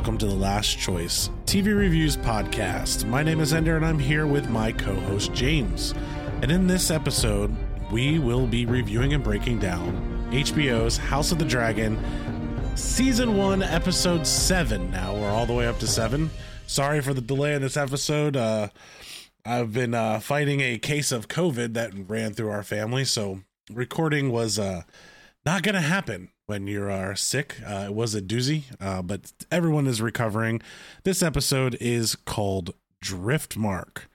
welcome to the Last Choice TV Reviews Podcast. My name is Ender and I'm here with my co host James. And in this episode, we will be reviewing and breaking down HBO's House of the Dragon, Season 1, Episode 7. Now we're all the way up to 7. Sorry for the delay in this episode. Uh, I've been uh, fighting a case of COVID that ran through our family, so recording was uh, not going to happen when you are sick. Uh, it was a doozy, uh, but everyone is recovering. This episode is called Driftmark.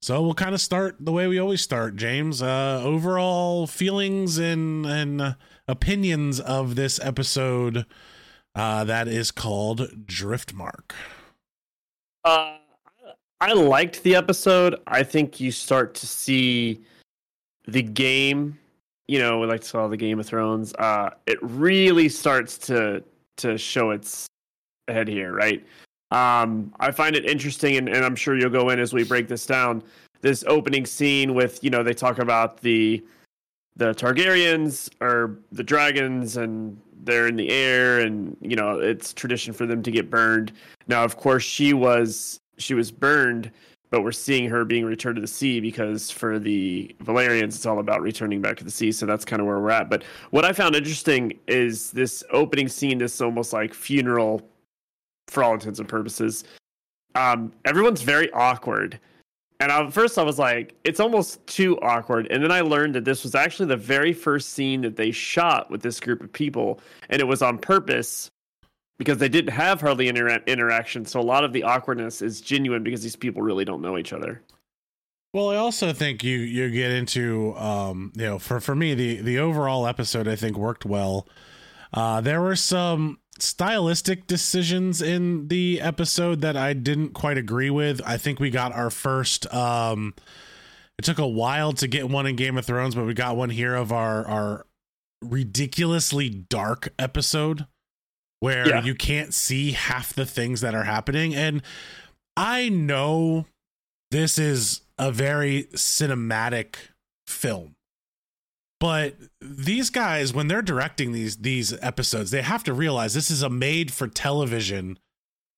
So we'll kind of start the way we always start, James. Uh, overall feelings and and opinions of this episode uh, that is called Driftmark. Uh, I liked the episode. I think you start to see the game you know, we like to call the Game of Thrones, uh, it really starts to to show its head here, right? Um, I find it interesting, and, and I'm sure you'll go in as we break this down. This opening scene with, you know, they talk about the the Targaryens or the dragons, and they're in the air, and you know, it's tradition for them to get burned. Now, of course, she was she was burned but we're seeing her being returned to the sea because for the Velaryons, it's all about returning back to the sea. So that's kind of where we're at. But what I found interesting is this opening scene, this almost like funeral for all intents and purposes. Um, everyone's very awkward. And at first I was like, it's almost too awkward. And then I learned that this was actually the very first scene that they shot with this group of people. And it was on purpose because they didn't have hardly any interaction. So a lot of the awkwardness is genuine because these people really don't know each other. Well, I also think you you get into um, you know for for me the the overall episode I think worked well. Uh, there were some stylistic decisions in the episode that I didn't quite agree with. I think we got our first um, it took a while to get one in Game of Thrones, but we got one here of our our ridiculously dark episode where yeah. you can't see half the things that are happening. And I know this is a very cinematic film. But these guys, when they're directing these these episodes, they have to realize this is a made for television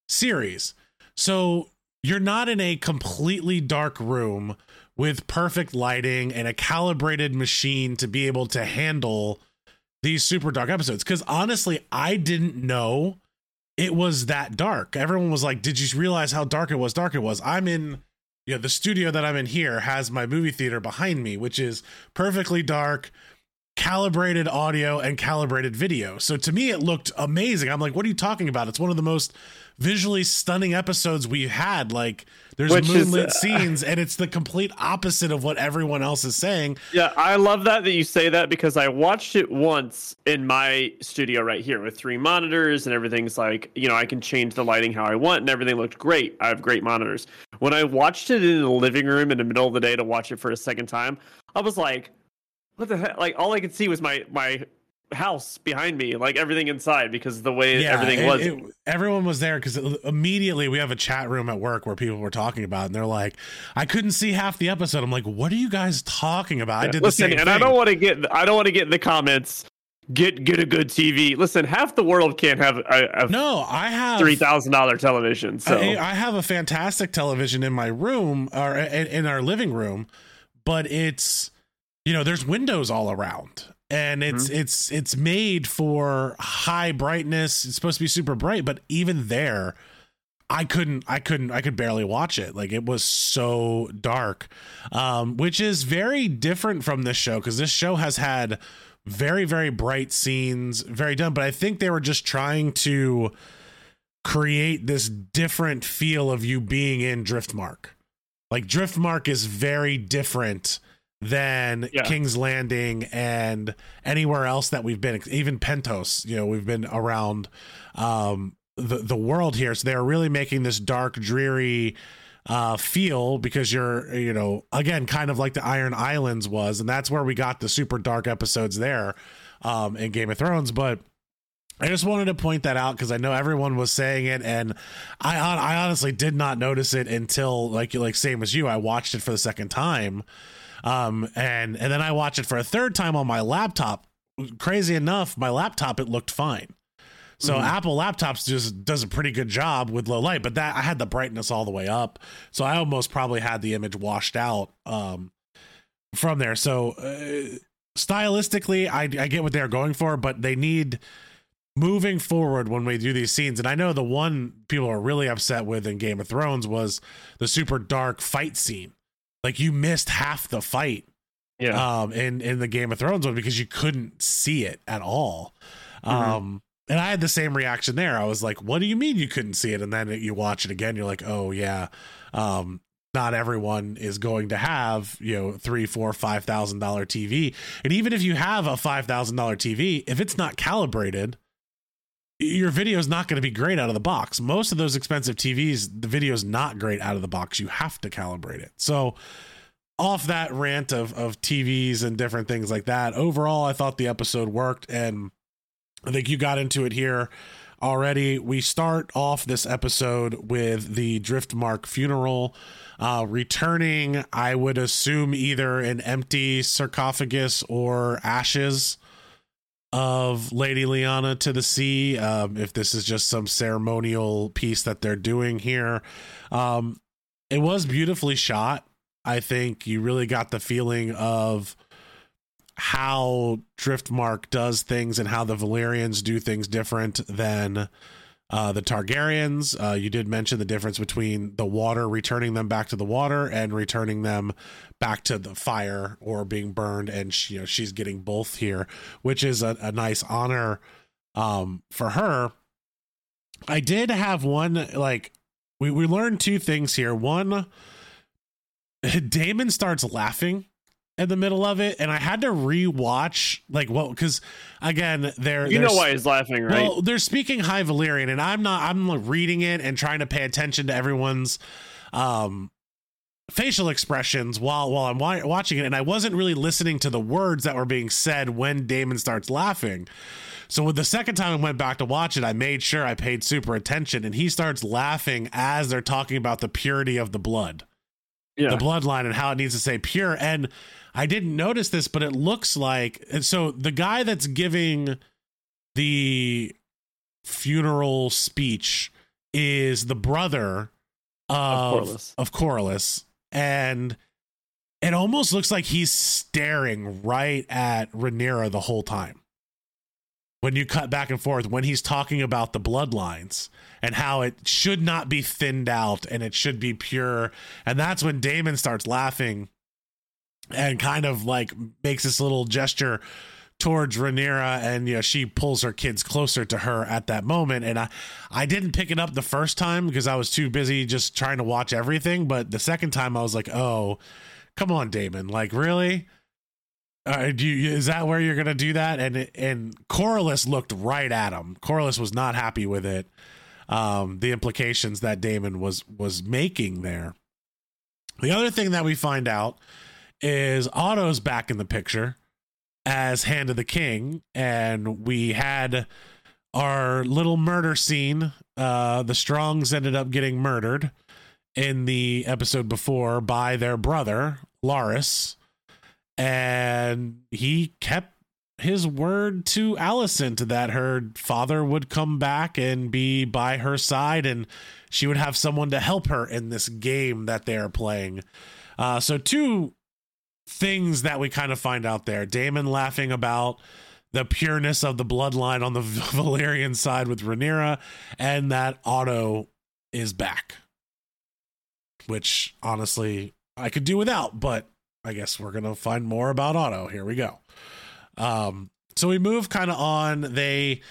series. So you're not in a completely dark room with perfect lighting and a calibrated machine to be able to handle these super dark episodes because honestly, I didn't know it was that dark. Everyone was like, "Did you realize how dark it was?" Dark it was. I'm in, you know, the studio that I'm in here has my movie theater behind me, which is perfectly dark, calibrated audio and calibrated video. So to me, it looked amazing. I'm like, "What are you talking about?" It's one of the most visually stunning episodes we had. Like there's Which moonlit is, uh, scenes, and it's the complete opposite of what everyone else is saying. Yeah, I love that that you say that because I watched it once in my studio right here with three monitors and everything's like, you know, I can change the lighting how I want and everything looked great. I have great monitors. When I watched it in the living room in the middle of the day to watch it for a second time, I was like, what the heck? Like all I could see was my my house behind me, like everything inside, because the way yeah, everything it, was. It, everyone was there because immediately we have a chat room at work where people were talking about, and they're like, "I couldn't see half the episode." I'm like, "What are you guys talking about?" Yeah, I did listen, the same and thing. I don't want to get, I don't want to get in the comments. Get get a good TV. Listen, half the world can't have a, a no. I have three thousand dollar television. So I, I, have a fantastic television in my room or in, in our living room, but it's you know there's windows all around. And it's mm-hmm. it's it's made for high brightness. It's supposed to be super bright but even there i couldn't i couldn't i could barely watch it. Like it was so dark um which is very different from this show because this show has had very very bright scenes very done but i think they were just trying to create this different feel of you being in driftmark. Like driftmark is very different than yeah. King's Landing and anywhere else that we've been, even Pentos. You know, we've been around um, the the world here, so they're really making this dark, dreary uh, feel because you're, you know, again, kind of like the Iron Islands was, and that's where we got the super dark episodes there um, in Game of Thrones, but. I just wanted to point that out because I know everyone was saying it, and I I honestly did not notice it until like like same as you. I watched it for the second time, um, and and then I watch it for a third time on my laptop. Crazy enough, my laptop it looked fine. So Mhm. Apple laptops just does a pretty good job with low light, but that I had the brightness all the way up, so I almost probably had the image washed out um, from there. So uh, stylistically, I, I get what they're going for, but they need moving forward when we do these scenes. And I know the one people are really upset with in Game of Thrones was the super dark fight scene. Like you missed half the fight Yeah. um in in the Game of Thrones one because you couldn't see it at all. Mhm. Um and I had the same reaction there. I was like, "What do you mean you couldn't see it?" And then you watch it again, you're like, "Oh yeah, um, not everyone is going to have you know three, four, five thousand dollar TV. And even if you have a five thousand dollar TV, if it's not calibrated, your video is not going to be great out of the box. Most of those expensive TVs, the video is not great out of the box. You have to calibrate it. So off that rant of of TVs and different things like that, overall, I thought the episode worked, and I think you got into it here already. We start off this episode with the Driftmark funeral, uh, returning. I would assume either an empty sarcophagus or ashes of Lady Laena to the sea. Um, if this is just some ceremonial piece that they're doing here, um, it was beautifully shot. I think you really got the feeling of how Driftmark does things and how the Valyrians do things different than uh, the Targaryens. Uh, you did mention the difference between the water returning them back to the water and returning them back to the fire or being burned, and she, you know she's getting both here, which is a, a nice honor um, for her. I did have one like we we learned two things here. One, Daemon starts laughing in the middle of it, and I had to rewatch like what because again they're you they're know why he's laughing, right? well, they're speaking High Valyrian, and I'm not. I'm reading it and trying to pay attention to everyone's um, facial expressions while while I'm wa- watching it, and I wasn't really listening to the words that were being said when Daemon starts laughing. So with the second time I went back to watch it, I made sure I paid super attention, and he starts laughing as they're talking about the purity of the blood yeah. the bloodline and how it needs to say pure. And I didn't notice this, but it looks like and so the guy that's giving the funeral speech is the brother of Corlys. of Corlys. And it almost looks like he's staring right at Rhaenyra the whole time. When you cut back and forth, when he's talking about the bloodlines and how it should not be thinned out and it should be pure. And that's when Daemon starts laughing and kind of like makes this little gesture towards Rhaenyra and you know she pulls her kids closer to her at that moment. And I I didn't pick it up the first time because I was too busy just trying to watch everything but the second time I was like oh come on Daemon. Like really? Uh, do you, is that where you're gonna do that? And and Corlys looked right at him. Corlys was not happy with it um the implications that Daemon was was making there. The other thing that we find out is Otto's back in the picture as Hand of the King, and we had our little murder scene. Uh, the Strongs ended up getting murdered in the episode before by their brother, Larys, and he kept his word to Alicent that her father would come back and be by her side and she would have someone to help her in this game that they are playing. Uh, so, two things that we kind of find out there Daemon laughing about the pureness of the bloodline on the Valerian side with Rhaenyra, and that Otto is back. Which, honestly, I could do without, but I guess we're to find more about Otto. Here we go. Um, so we move kind of on. They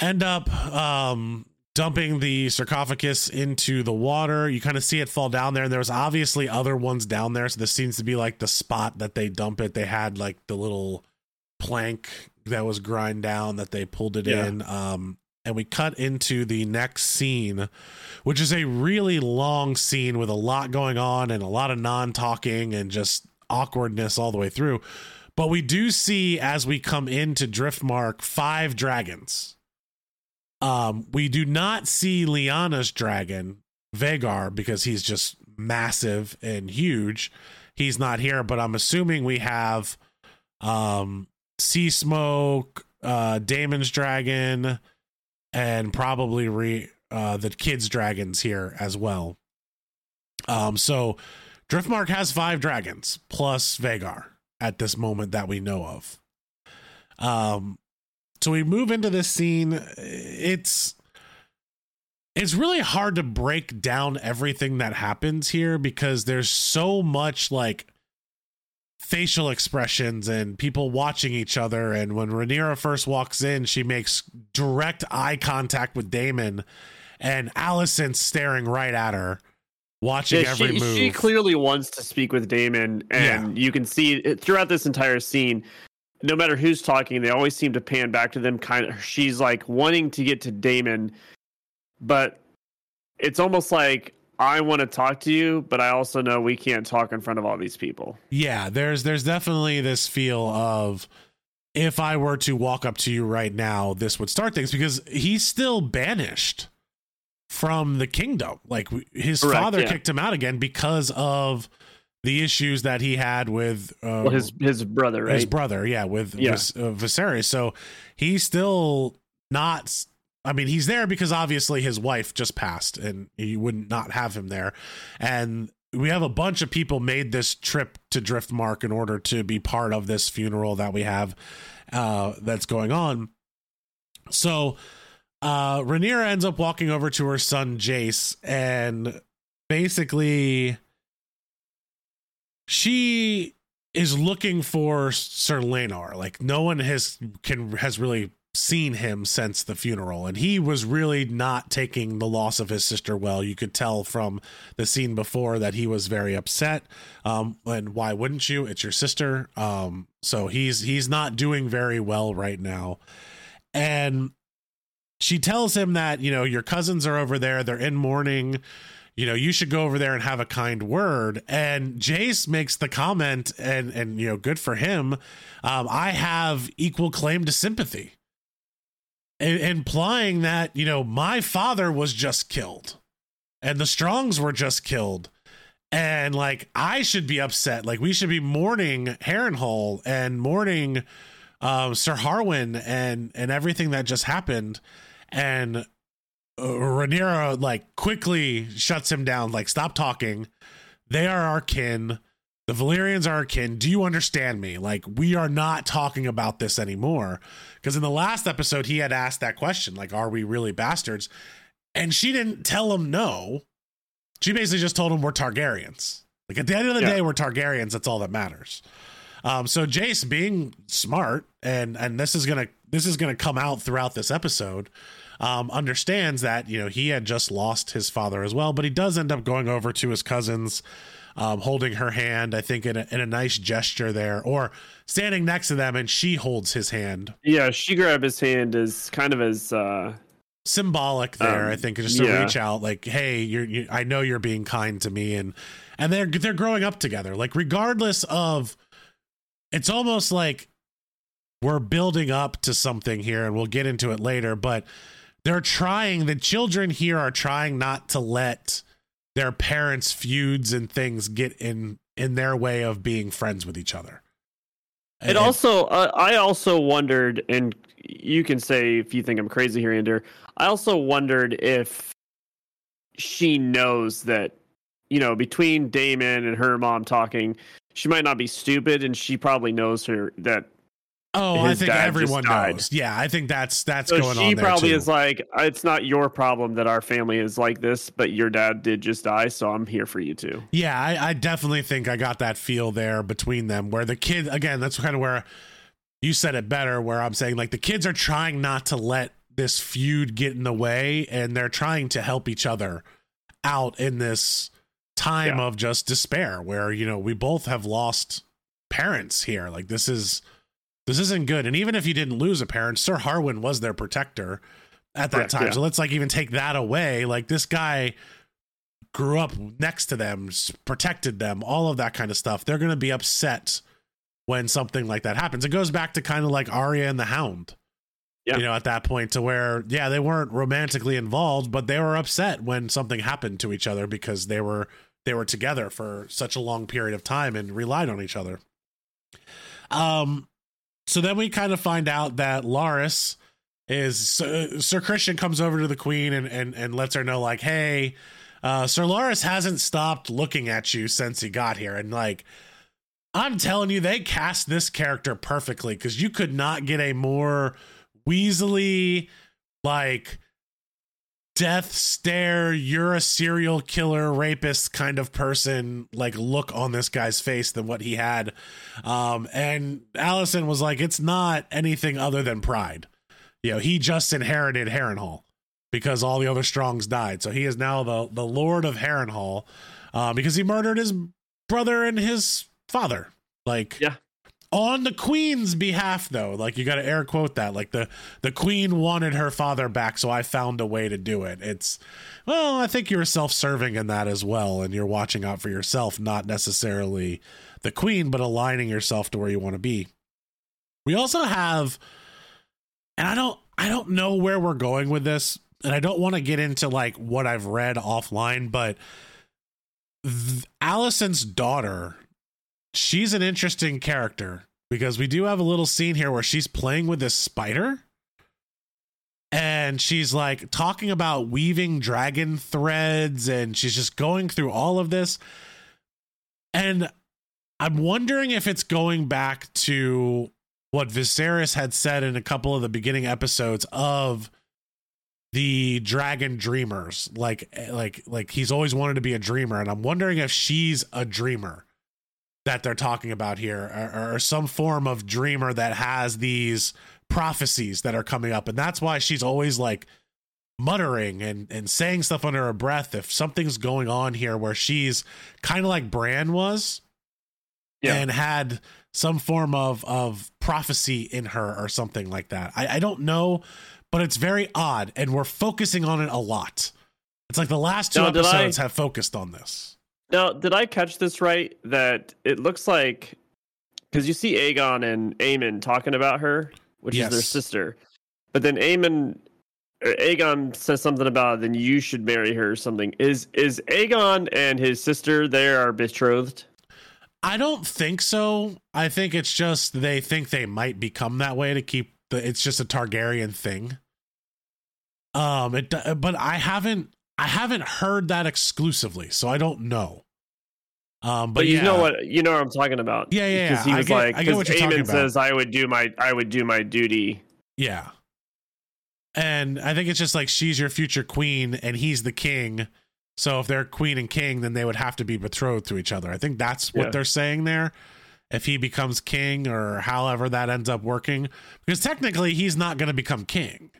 end up um, dumping the sarcophagus into the water. You kind of see it fall down there, and there's obviously other ones down there. So this seems to be like the spot that they dump it. They had like the little plank that was grind down that they pulled it Yeah. in. Um, and we cut into the next scene, which is a really long scene with a lot going on and a lot of non talking and just awkwardness all the way through. But we do see as we come into Driftmark five dragons. Um, we do not see Laena's dragon, Vhagar, because he's just massive and huge. He's not here, but I'm assuming we have um Sea Smoke, uh Daemon's dragon, and probably re uh, the kids dragons here as well. Um, so Driftmark has five dragons plus Vhagar at this moment that we know of. Um, so we move into this scene. It's it's really hard to break down everything that happens here because there's so much like facial expressions and people watching each other and when Rhaenyra first walks in she makes direct eye contact with Daemon and Alicent's staring right at her watching Yeah, every she, move she clearly wants to speak with Daemon, and you can see it throughout this entire scene. No matter who's talking, they always seem to pan back to them. Kind of, she's like wanting to get to Daemon, but it's almost like I want to talk to you, but I also know we can't talk in front of all these people. yeah there's there's definitely this feel of if i were to walk up to you right now this would start things because he's still banished from the kingdom like his Correct, father yeah. kicked him out again because of the issues that he had with uh, Well, his his brother, right? his brother yeah with Yeah. Vis- uh, Viserys so he's still not I mean he's there because obviously his wife just passed and he wouldn't not have him there and we have a bunch of people made this trip to Driftmark in order to be part of this funeral that we have uh that's going on so uh Rhaenyra ends up walking over to her son Jace and basically she is looking for Sir Laenor. Like no one has can has really seen him since the funeral and he was really not taking the loss of his sister well. You could tell from the scene before that he was very upset. Um and why wouldn't you? It's your sister. Um so he's he's not doing very well right now. And she tells him that you know your cousins are over there. They're in mourning you know you should go over there and have a kind word. And jace makes the comment and and you know good for him. Um i have equal claim to sympathy. I- implying that you know my father was just killed and the strongs were just killed. And like i should be upset. Like we should be mourning harrenhal and mourning um sir harwin and and everything that just happened. And Rhaenyra like quickly shuts him down like stop talking they are our kin the Valyrians are our kin. Do you understand me? Like, we are not talking about this anymore. Because in the last episode, he had asked that question, like, are we really bastards? And she didn't tell him no. She basically just told him we're Targaryens. Like, at the end of the Yeah. day, we're Targaryens. That's all that matters. Um, so Jace being smart, and and this is gonna this is gonna come out throughout this episode, um, understands that you know he had just lost his father as well, but he does end up going over to his cousins um, holding her hand, I think, in a, in a nice gesture there, or standing next to them and she holds his hand. Yeah, she grabbed his hand as kind of as uh Symbolic there, Um, I think, just to yeah. reach out, like, "Hey, you're, you, I know you're being kind to me," and and they're they're growing up together. Like, regardless of, it's almost like we're building up to something here, and we'll get into it later. But they're trying. The children here are trying not to let their parents' feuds and things get in in their way of being friends with each other. It also, uh, I also wondered, and you can say if you think I'm crazy here, Ender. I also wondered if she knows that, you know, between Daemon and her mom talking, she might not be stupid, and she probably knows her that. Oh, I think everyone died. knows. Yeah, I think that's that's So going on she probably too. is like, it's not your problem that our family is like this, but your dad did just die, so I'm here for you too. Yeah, I, I definitely think I got that feel there between them where the kid again, that's kind of where you said it better, where I'm saying like the kids are trying not to let this feud get in the way and they're trying to help each other out in this time Yeah. of just despair where, you know, we both have lost parents here. Like this is this isn't good. And even if you didn't lose a parent, Sir Harwin was their protector at that Correct, time. yeah. So let's like even take that away. Like this guy grew up next to them, protected them, all of that kind of stuff. They're going to be upset when something like that happens. It goes back to kind of like Arya and the Hound. Yeah. You know, at that point to where, yeah, they weren't romantically involved, but they were upset when something happened to each other because they were they were together for such a long period of time and relied on each other. Um so then we kind of find out that Larys is Sir, Sir Criston comes over to the queen and and and lets her know like, hey, uh, Sir Larys hasn't stopped looking at you since he got here, and like. I'm telling you, they cast this character perfectly because you could not get a more Weasley, like death stare, you're a serial killer, rapist kind of person, like look on this guy's face than what he had. Um, and Alicent was like, it's not anything other than pride. You know, he just inherited Harrenhal because all the other Strongs died. So he is now the, the Lord of Harrenhal uh, because he murdered his brother and his father. Like, Yeah. On the queen's behalf, though, like you got to air quote that, like the the queen wanted her father back, so I found a way to do it. It's well, I think you're self serving in that as well, and you're watching out for yourself, not necessarily the queen, but aligning yourself to where you want to be. We also have, and I don't, I don't know where we're going with this, and I don't want to get into like what I've read offline, but th- Alicent's daughter she's an interesting character because we do have a little scene here where she's playing with this spider. And she's like talking about weaving dragon threads and she's just going through all of this. And i'm wondering if it's going back to what Viserys had said in a couple of the beginning episodes of the dragon dreamers. Like eh, like like he's always wanted to be a dreamer and i'm wondering if she's a dreamer that they're talking about here or, or, some form of dreamer that has these prophecies that are coming up. And that's why she's always like muttering and and saying stuff under her breath if something's going on here where she's kind of like Bran was Yeah. and had some form of of prophecy in her or something like that. I, I don't know but it's very odd and we're focusing on it a lot. It's like the last two Now, did I- episodes have focused on this Now, did I catch this right? That it looks like because you see Aegon and Aemond talking about her, which is their sister, but then Aemond, or Aegon says something about then you should marry her or something. Is is Aegon and his sister there are betrothed? I don't think so. I think it's just they think they might become that way to keep the. It's just a Targaryen thing. Um, it. But I haven't. I haven't heard that exclusively, so I don't know. Um, but, But, you yeah, know what you know what I'm talking about. Yeah, yeah, Because yeah. he was like, I get what because Aemond says I would do my I would do my duty. Yeah. And I think it's just like she's your future queen and he's the king. So if they're queen and king, then they would have to be betrothed to each other. I think that's what Yeah. they're saying there. If he becomes king or however that ends up working, because technically he's not going to become king.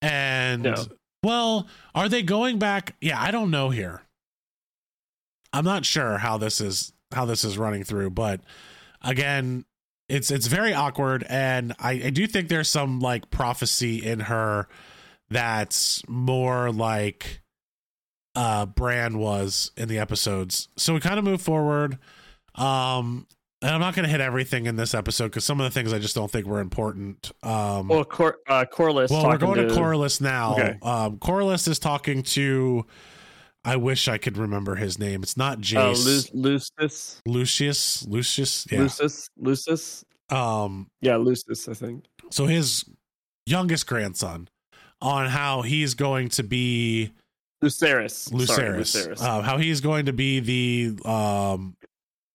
And No. Well, are they going back? Yeah, I don't know here. I'm not sure how this is how this is running through, but again, it's it's very awkward and I, I do think there's some like prophecy in her that's more like uh Bran was in the episodes. So we kind of move forward. Um and I'm not going to hit everything in this episode because some of the things I just don't think were important. Um, Well, Cor- uh, Corlys. well, we're going to, Corlys now. Okay. Um, Corlys is talking to. I wish I could remember his name. It's not uh, Jace. Lu- Lucius, Lucius. Lucius. Yeah. Lucius, Lucius. Um. Yeah, Lucius, I think. So his youngest grandson, on how he's going to be Lucerys. Sorry, Lucerys. Lucerys. Uh, how he's going to be the um,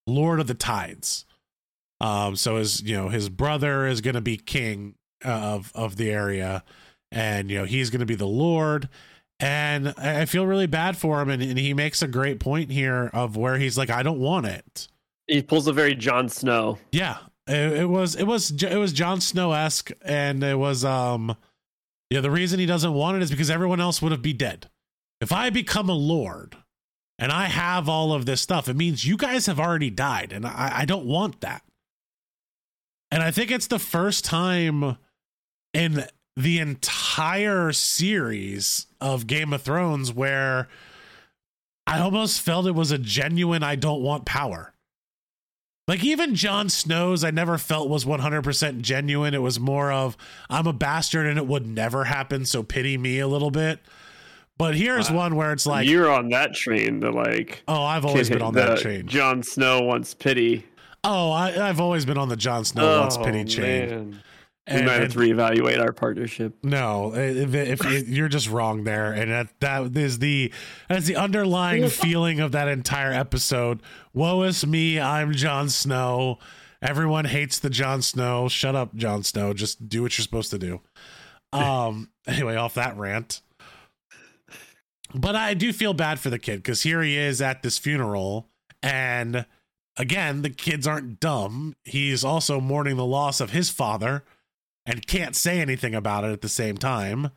Lord of the Tides. Um, so his you know his brother is going to be king of of the area, and you know he's going to be the Lord. And I I feel really bad for him, and, and he makes a great point here of where he's like, I don't want it. he pulls a very Jon Snow. Yeah, it, it was it was it was Jon Snow esque, and it was um, yeah. The reason he doesn't want it is because everyone else would have be dead. If I become a lord and I have all of this stuff, it means you guys have already died, and I, I don't want that. And I think it's the first time in the entire series of Game of Thrones where I almost felt it was a genuine I don't want power. Like even Jon Snow's, I never felt was 100% genuine. It was more of I'm a bastard and it would never happen, so pity me a little bit. But here's Wow. one where it's like, You're on that train. The like. oh, I've always been on that train. Jon Snow wants pity. Oh, I, I've always been on the Jon Snow wants Oh, pity chain. man. we might have to reevaluate our partnership. No, if, if, if you're just wrong there, and that, that is the that's the underlying feeling of that entire episode. Woe is me! I'm Jon Snow. Everyone hates the Jon Snow. Shut up, Jon Snow. Just do what you're supposed to do. Um. anyway, off that rant. But I do feel bad for the kid because here he is at this funeral, and again, the kids aren't dumb. He's also mourning the loss of his father and can't say anything about it at the same time.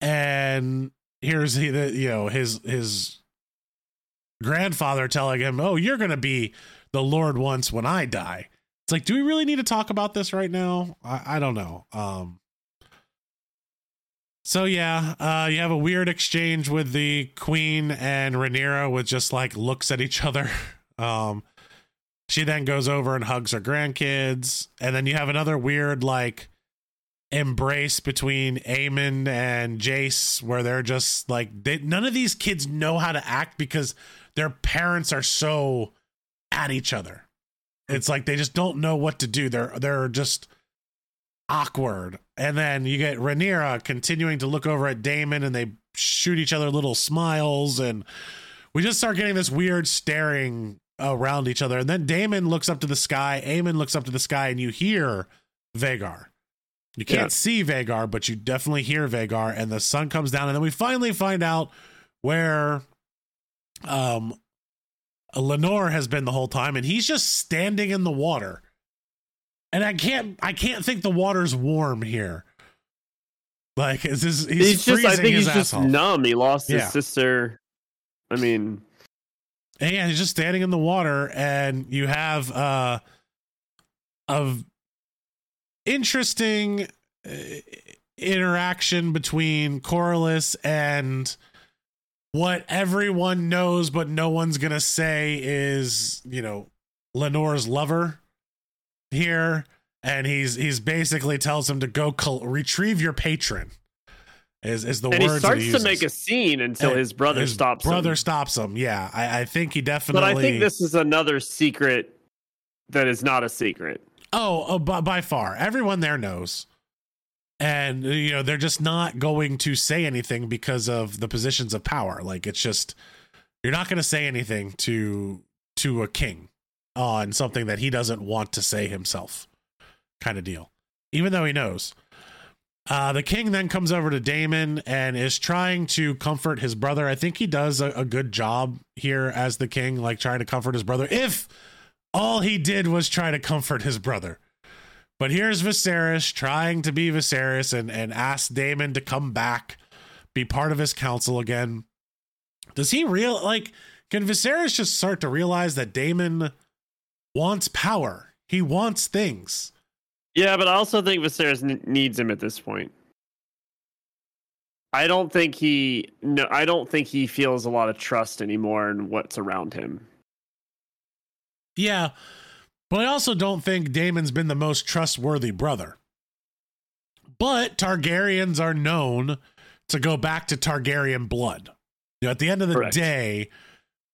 And here's he, the, you know, his his grandfather telling him, "Oh, you're to be the Lord once when I die." It's like, do we really need to talk about this right now? I, I don't know. Um, so yeah, uh, you have a weird exchange with the queen and Rhaenyra, with just like looks at each other. Um, she then goes over and hugs her grandkids, and then you have another weird like embrace between Aemond and Jace, where they're just like they, none of these kids know how to act because their parents are so at each other. It's like they just don't know what to do. They're they're just awkward. And then you get Rhaenyra continuing to look over at Daemon and they shoot each other little smiles and we just start getting this weird staring around each other. And then Daemon looks up to the sky, Aemond looks up to the sky, and you hear Vhagar. You can't yeah. see Vhagar, but you definitely hear Vhagar and the sun comes down, and then we finally find out where um Laenor has been the whole time, and he's just standing in the water and I can't I can't think the water's warm here. Like is this he's, he's just I think he's just off. numb. He lost his sister. I mean and yeah, he's just standing in the water and you have uh of interesting uh, interaction between Corlys and what everyone knows but no one's going to say is, you know, Laenor's lover here, and he's he's basically tells him to go col- retrieve your patron. Is is the and words he starts he to make a scene until and his brother his stops. Brother him. stops him. Yeah, I, I think he definitely. But I think this is another secret that is not a secret. Oh, oh by, by far, everyone there knows and you know they're just not going to say anything because of the positions of power like it's just you're not going to say anything to to a king on something that he doesn't want to say himself, kind of deal, even though he knows. Uh, the king then comes over to Daemon and is trying to comfort his brother. I think he does a, a good job here as the king, like trying to comfort his brother. If all he did was try to comfort his brother. But here's Viserys trying to be Viserys and, and ask Daemon to come back, be part of his council again. Does he real like can Viserys just start to realize that Daemon wants power. He wants things. Yeah, but I also think Viserys n- needs him at this point. I don't think he no I don't think he feels a lot of trust anymore in what's around him. Yeah. But I also don't think Daemon's been the most trustworthy brother. But Targaryens are known to go back to Targaryen blood. You know, at the end of the Correct. day,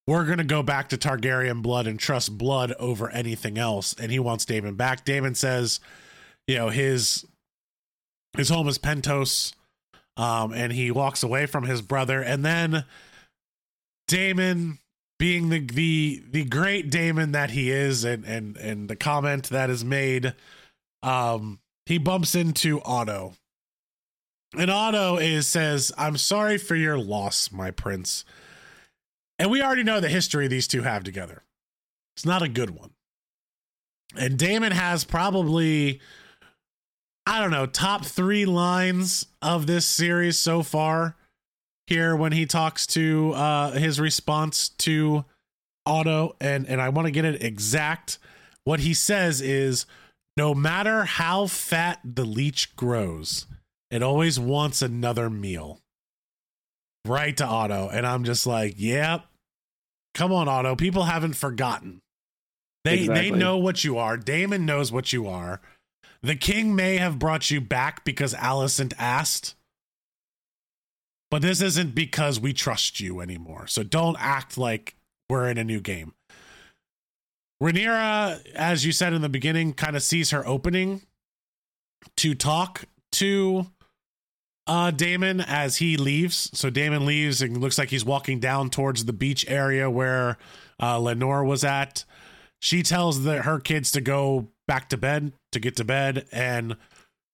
we're going to go back to Targaryen blood and trust blood over anything else. And he wants Daemon back. Daemon says, you know, his his home is Pentos. Um, and he walks away from his brother. And then Daemon being the the the great Daemon that he is, and and and the comment that is made, um, he bumps into Otto. And Otto is says, I'm sorry for your loss, my prince. And we already know the history these two have together. It's not a good one. And Daemon has probably, I don't know, top three lines of this series so far here when he talks to uh, his response to Otto. And, and I want to get it exact. What he says is no matter how fat the leech grows, it always wants another meal right to Otto. And I'm just like, yep. Come on, Otto. People haven't forgotten. They exactly. they know what you are. Daemon knows what you are. The king may have brought you back because Alicent asked. But this isn't because we trust you anymore. So don't act like we're in a new game. Rhaenyra, as you said in the beginning, kind of sees her opening to talk to uh Daemon as he leaves. So Daemon leaves and looks like he's walking down towards the beach area where uh Laenor was at. She tells the her kids to go back to bed to get to bed and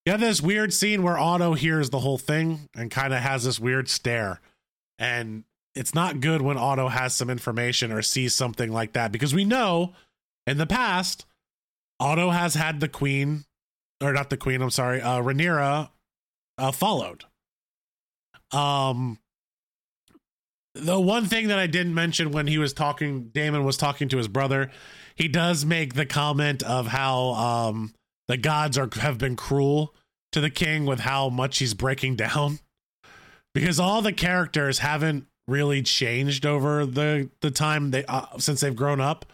you have this weird scene where Otto hears the whole thing and kind of has this weird stare. And it's not good when Otto has some information or sees something like that because we know in the past Otto has had the queen or not the queen, I'm sorry, uh Rhaenyra uh followed. Um the one thing that I didn't mention when he was talking Daemon was talking to his brother, he does make the comment of how um the gods are have been cruel to the king with how much he's breaking down because all the characters haven't really changed over the the time they uh, since they've grown up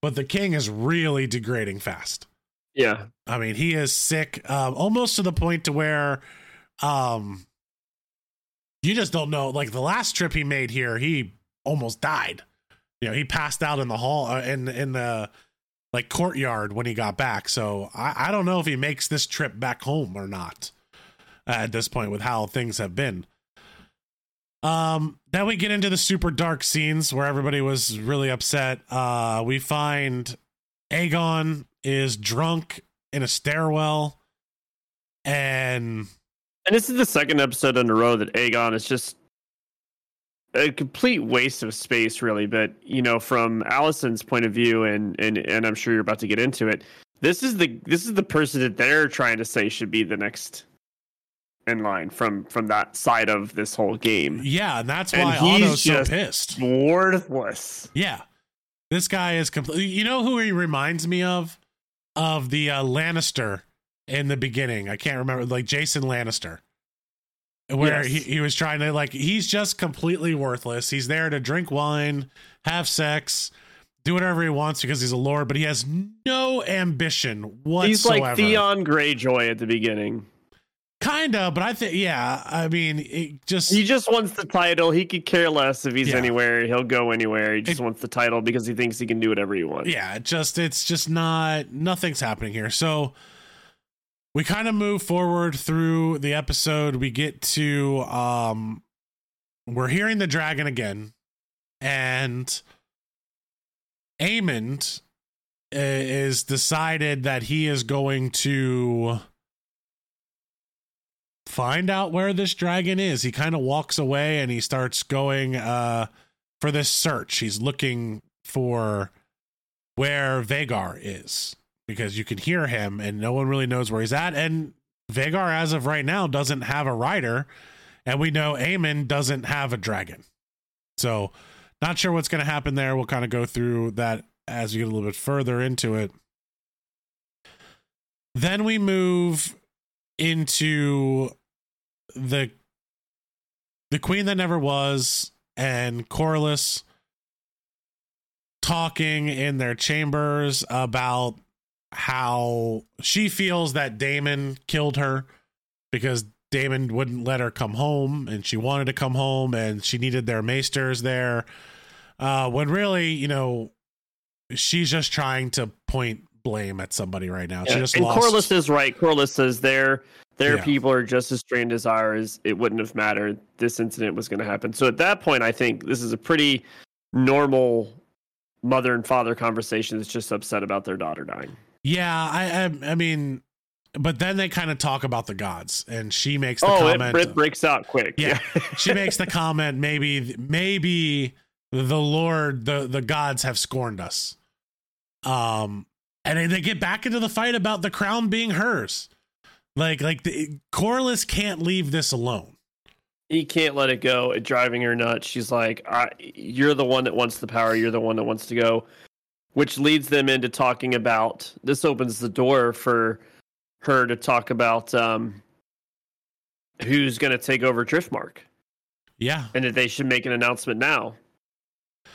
but the king is really degrading fast Yeah. i mean he is sick um almost to the point to where um you just don't know like the last trip he made here he almost died. You know he passed out in the hall uh, in in the like courtyard when he got back. So i i don't know if he makes this trip back home or not at this point with how things have been. Um, then we get into the super dark scenes where everybody was really upset. Uh, we find Aegon is drunk in a stairwell, and And this is the second episode in a row that Aegon is just a complete waste of space, really. But you know, from Alicent's point of view, and and and I'm sure you're about to get into it. This is the this is the person that they're trying to say should be the next in line from from that side of this whole game. yeah, and that's And why he's Otto's so pissed. Worthless. Yeah, this guy is completely. You know who he reminds me of? Of the uh, Lannister in the beginning. I can't remember, like Jason Lannister, where Yes. he, he was trying to like. He's just completely worthless. He's there to drink wine, have sex, do whatever he wants because he's a lord, but he has no ambition whatsoever. He's like Theon Greyjoy at the beginning. Kinda, but I think yeah. I mean, it just He just wants the title. He could care less if he's Yeah. anywhere. He'll go anywhere. He just It- wants the title because he thinks he can do whatever he wants. yeah, just it's just not nothing's happening here. So we kind of move forward through the episode. We get to um we're hearing the dragon again and Aemond uh, is decided that he is going to find out where this dragon is. He kind of walks away and he starts going uh for this search. He's looking for where Vhagar is because you can hear him and no one really knows where he's at. And Vhagar, as of right now, doesn't have a rider, and we know Aemond doesn't have a dragon. So, not sure what's going to happen there. We'll kind of go through that as we get a little bit further into it. Then we move into the the queen that never was and Corlys talking in their chambers about how she feels that Daemon killed her because Daemon wouldn't let her come home and she wanted to come home and she needed their maesters there. Uh, when really, you know, she's just trying to point blame at somebody right now. She Yeah. just and lost. Corlys is right. Corlys says their their Yeah. people are just as trained as ours. It wouldn't have mattered. This incident was going to happen. So at that point, I think this is a pretty normal mother and father conversation. That's just upset about their daughter dying. Yeah, I, I, I mean, but then they kind of talk about the gods, and she makes the Oh, comment. it breaks out quick. Yeah. she makes the comment, maybe, maybe the Lord, the the gods have scorned us. Um, and they- get back into the fight about the crown being hers. Like, like the Corlys can't leave this alone. he can't let it go. It driving her nuts. She's like, I, "You're the one that wants the power. You're the one that wants to go," which leads them into talking about. This opens the door for her to talk about um, who's going to take over Driftmark, Yeah, and that they should make an announcement now.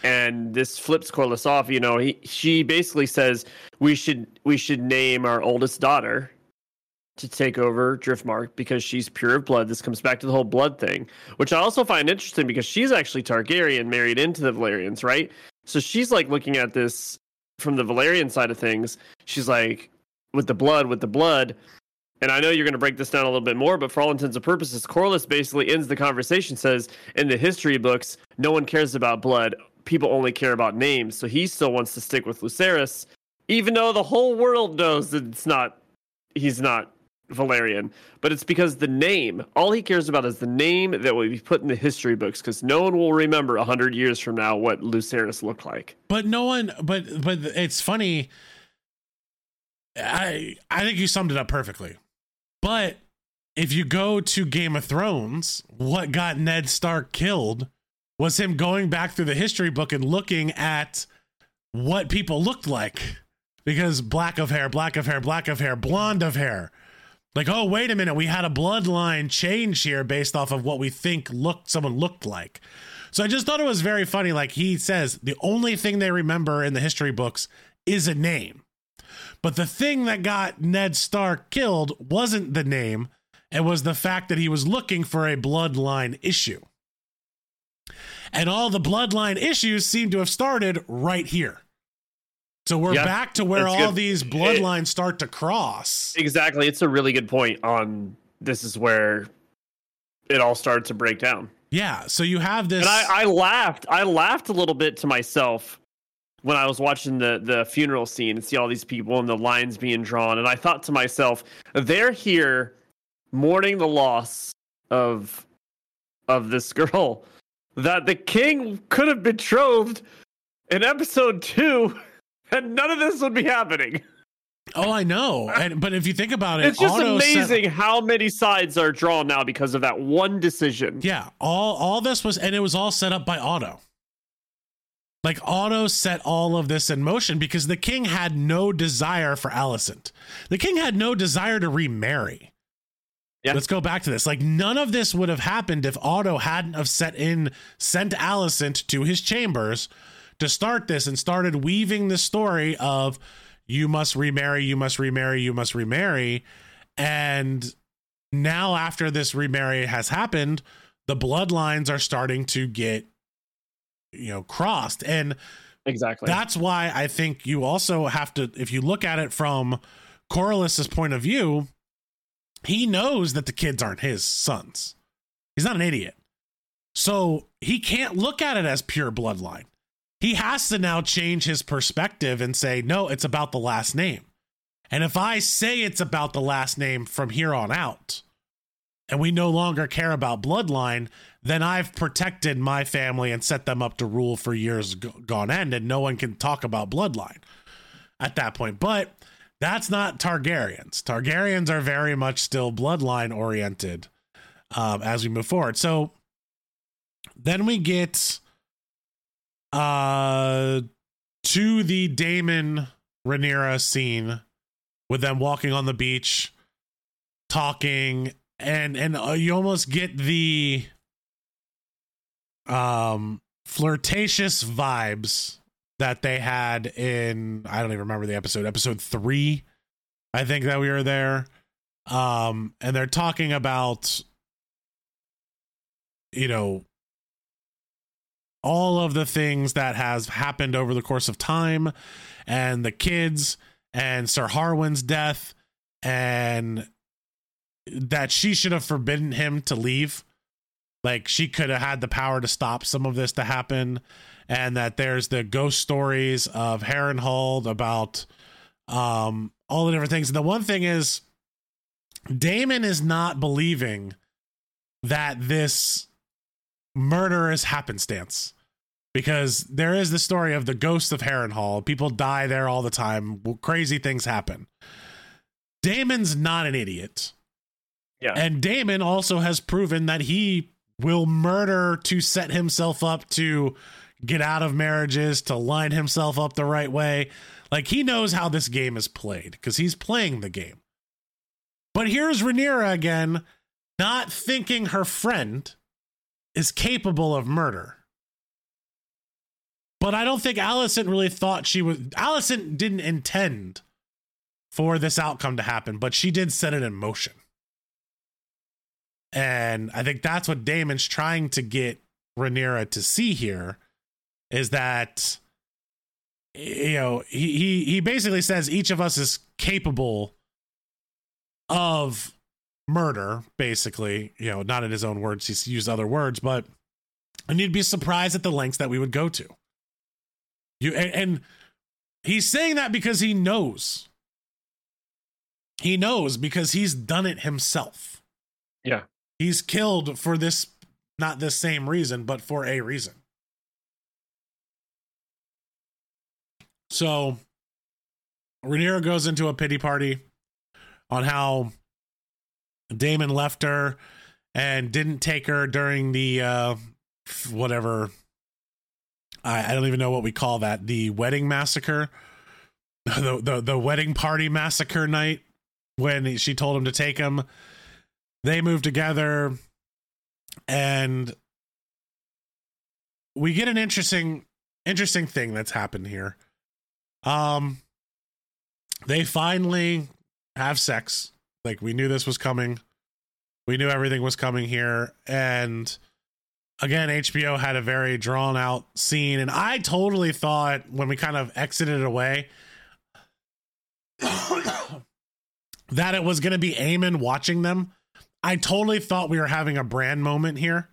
And this flips Corlys off. You know, he she basically says we should we should name our oldest daughter to take over Driftmark because she's pure of blood. This comes back to the whole blood thing, which I also find interesting because she's actually Targaryen married into the Velaryons, right? So she's like looking at this from the Valerian side of things. She's like, with the blood, with the blood. and I know you're going to break this down a little bit more, but for all intents and purposes, Corlys basically ends the conversation. Says in the history books, no one cares about blood. People only care about names. So he still wants to stick with Lucerys, even though the whole world knows that it's not. He's not Valyrian, but it's because the name. All he cares about is the name that will be put in the history books, because no one will remember a hundred years from now what Lucerys looked like. But no one. But but it's funny. I I think you summed it up perfectly. But if you go to Game of Thrones, what got Ned Stark killed was him going back through the history book and looking at what people looked like. Because black of hair, black of hair, black of hair, blonde of hair. Like, oh, wait a minute, we had a bloodline change here based off of what we think looked someone looked like. So I just thought it was very funny. Like he says, the only thing they remember in the history books is a name. But the thing that got Ned Stark killed wasn't the name, it was the fact that he was looking for a bloodline issue. And all the bloodline issues seem to have started right here. So we're back to where all good. these bloodlines it, start to cross. Exactly. It's a really good point on this is where it all started to break down. Yeah. So you have this. And I, I laughed. I laughed a little bit to myself when I was watching the the funeral scene and see all these people and the lines being drawn. And I thought to myself, they're here mourning the loss of of this girl that the king could have betrothed in episode two and none of this would be happening. Oh, I know. And but if you think about it, it's just amazing set... how many sides are drawn now because of that one decision. Yeah, all all this was, and it was all set up by Otto. Like Otto set all of this in motion because the king had no desire for Alicent. The king had no desire to remarry. Yeah. Let's go back to this. Like none of this would have happened if Otto hadn't have set in sent Alicent to his chambers to start this and started weaving the story of you must remarry, you must remarry, you must remarry. And now, after this remarry has happened, the bloodlines are starting to get, you know, crossed. And exactly that's why I think you also have to, if you look at it from Corlys's point of view, he knows that the kids aren't his sons. He's not an idiot. So he can't look at it as pure bloodline he has to now change his perspective and say, no, it's about the last name. And if I say it's about the last name from here on out, and we no longer care about bloodline, then I've protected my family and set them up to rule for years gone end, and no one can talk about bloodline at that point. But that's not Targaryens. Targaryens are very much still bloodline oriented um, as we move forward. So then we get uh to the Daemon Rhaenyra scene with them walking on the beach, talking, and and uh, you almost get the um flirtatious vibes that they had in I don't even remember the episode, episode three, I think that we were there. Um, and they're talking about you know all of the things that has happened over the course of time and the kids and Sir Harwin's death and that she should have forbidden him to leave. Like she could have had the power to stop some of this to happen. And that there's the ghost stories of Harrenhal about um all the different things. And the one thing is Daemon is not believing that this murderous happenstance because there is the story of the ghost of Harrenhal. People die there all the time. Crazy things happen. Daemon's not an idiot. Yeah. And Daemon also has proven that he will murder to set himself up to get out of marriages, to line himself up the right way. Like he knows how this game is played because he's playing the game. But here's Rhaenyra again, not thinking her friend is capable of murder. But I don't think Alicent really thought she was. Alicent didn't intend for this outcome to happen, but she did set it in motion. And I think that's what Daemon's trying to get Rhaenyra to see here is that you know he he he basically says each of us is capable of murder, basically. You know, not in his own words, he's used other words, but and you'd be surprised at the lengths that we would go to. You and, and he's saying that because he knows. He knows because he's done it himself. Yeah. He's killed for this not this same reason, but for a reason. So Rhaenyra goes into a pity party on how Daemon left her and didn't take her during the uh whatever. I, I don't even know what we call that. The wedding massacre. The, the the wedding party massacre night when she told him to take him. They move together and we get an interesting interesting thing that's happened here. Um they finally have sex like we knew this was coming. We knew everything was coming here. And again hbo had a very drawn out scene. And i totally thought when we kind of exited away that it was going to be Aemond watching them. I totally thought we were having a brand moment here.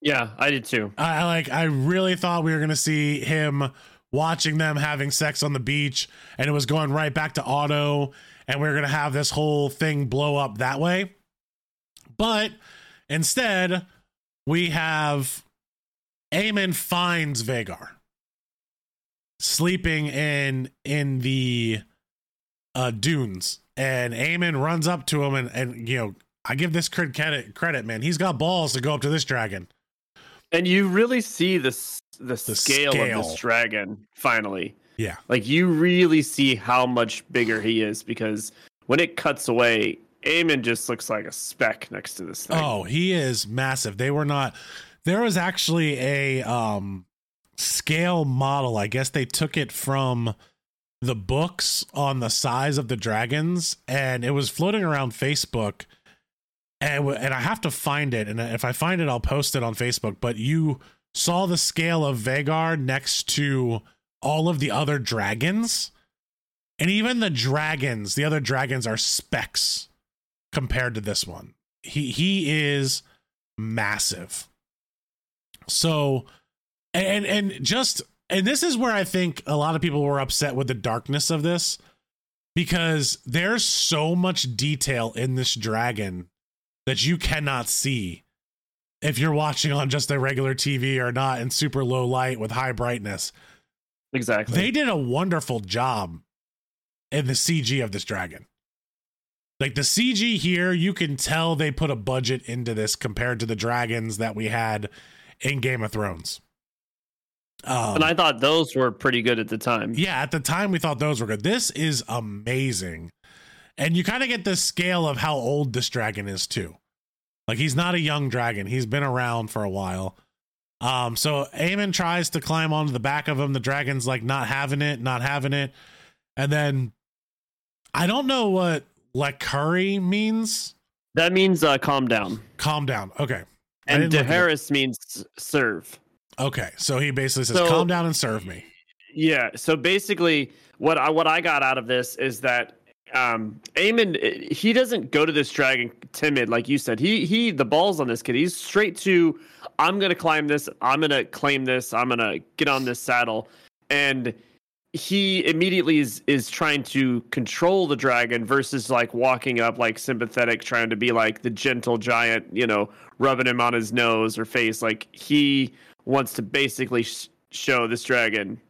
Yeah, I did too. I like I really thought we were gonna see him watching them having sex on the beach and it was going right back to Otto and we are gonna have this whole thing blow up that way. But instead, we have Aemond finds Vhagar sleeping in in the uh dunes and Aemond runs up to him and and you know I give this kid credit credit man he's got balls to go up to this dragon And you really see the s- the, scale, scale. of this dragon finally. Yeah Like you really see how much bigger he is because when it cuts away, Aemond just looks like a speck next to this thing. Oh, he is massive. They were not. There was actually a um scale model. I guess they took it from the books on the size of the dragons, and it was floating around Facebook. And and I have to find it, and if I find it, I'll post it on Facebook. But you saw the scale of Vhagar next to all of the other dragons, and even the dragons, the other dragons are specks compared to this one. He he is massive. So and and just and this is where I think a lot of people were upset with the darkness of this because there's so much detail in this dragon that you cannot see if you're watching on just a regular TV or not in super low light with high brightness. Exactly. They did a wonderful job in the CG of this dragon. Like the CG here, you can tell they put a budget into this compared to the dragons that we had in Game of Thrones. Um, and I thought those were pretty good at the time. yeah, at the time we thought those were good. This is amazing. And you kind of get the scale of how old this dragon is too. Like he's not a young dragon. He's been around for a while. Um, so Aemond tries to climb onto the back of him. The dragon's like not having it, not having it. And then I don't know what Lykirī means. That means uh, calm down. Calm down. Okay. And didn't look it up. Dohaeris means serve. Okay. So he basically says, So- calm down and serve me. Yeah. So basically, what I what I got out of this is that um Aemond eh, he doesn't go to this dragon timid like you said. He he the balls on this kid. He's straight to I'm gonna climb this. I'm gonna claim this. I'm gonna get on this saddle, and he immediately is is trying to control the dragon versus like walking up like sympathetic, trying to be like the gentle giant, you know, rubbing him on his nose or face. Like he wants to basically sh- show this dragon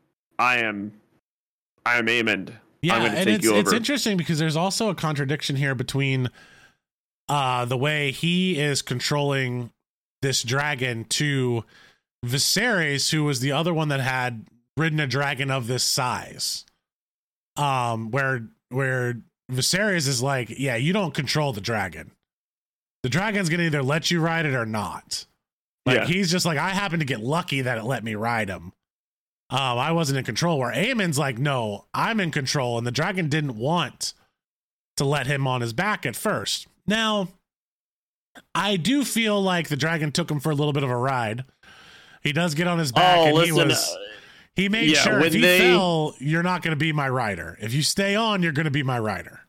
I am I am Aemond. Yeah, and it's it's interesting because there's also a contradiction here between uh the way he is controlling this dragon to Viserys, who was the other one that had ridden a dragon of this size. Um, where where Viserys is like, yeah, you don't control the dragon. The dragon's gonna either let you ride it or not. Like Yeah. he's just like, I happen to get lucky that it let me ride him. Um, I wasn't in control. Where Aemond's like, no, I'm in control, and the dragon didn't want to let him on his back at first. Now, I do feel like the dragon took him for a little bit of a ride. He does get on his back, Oh, and listen. he was uh, he made yeah, sure if he they- fell, you're not going to be my rider. If you stay on, you're going to be my rider.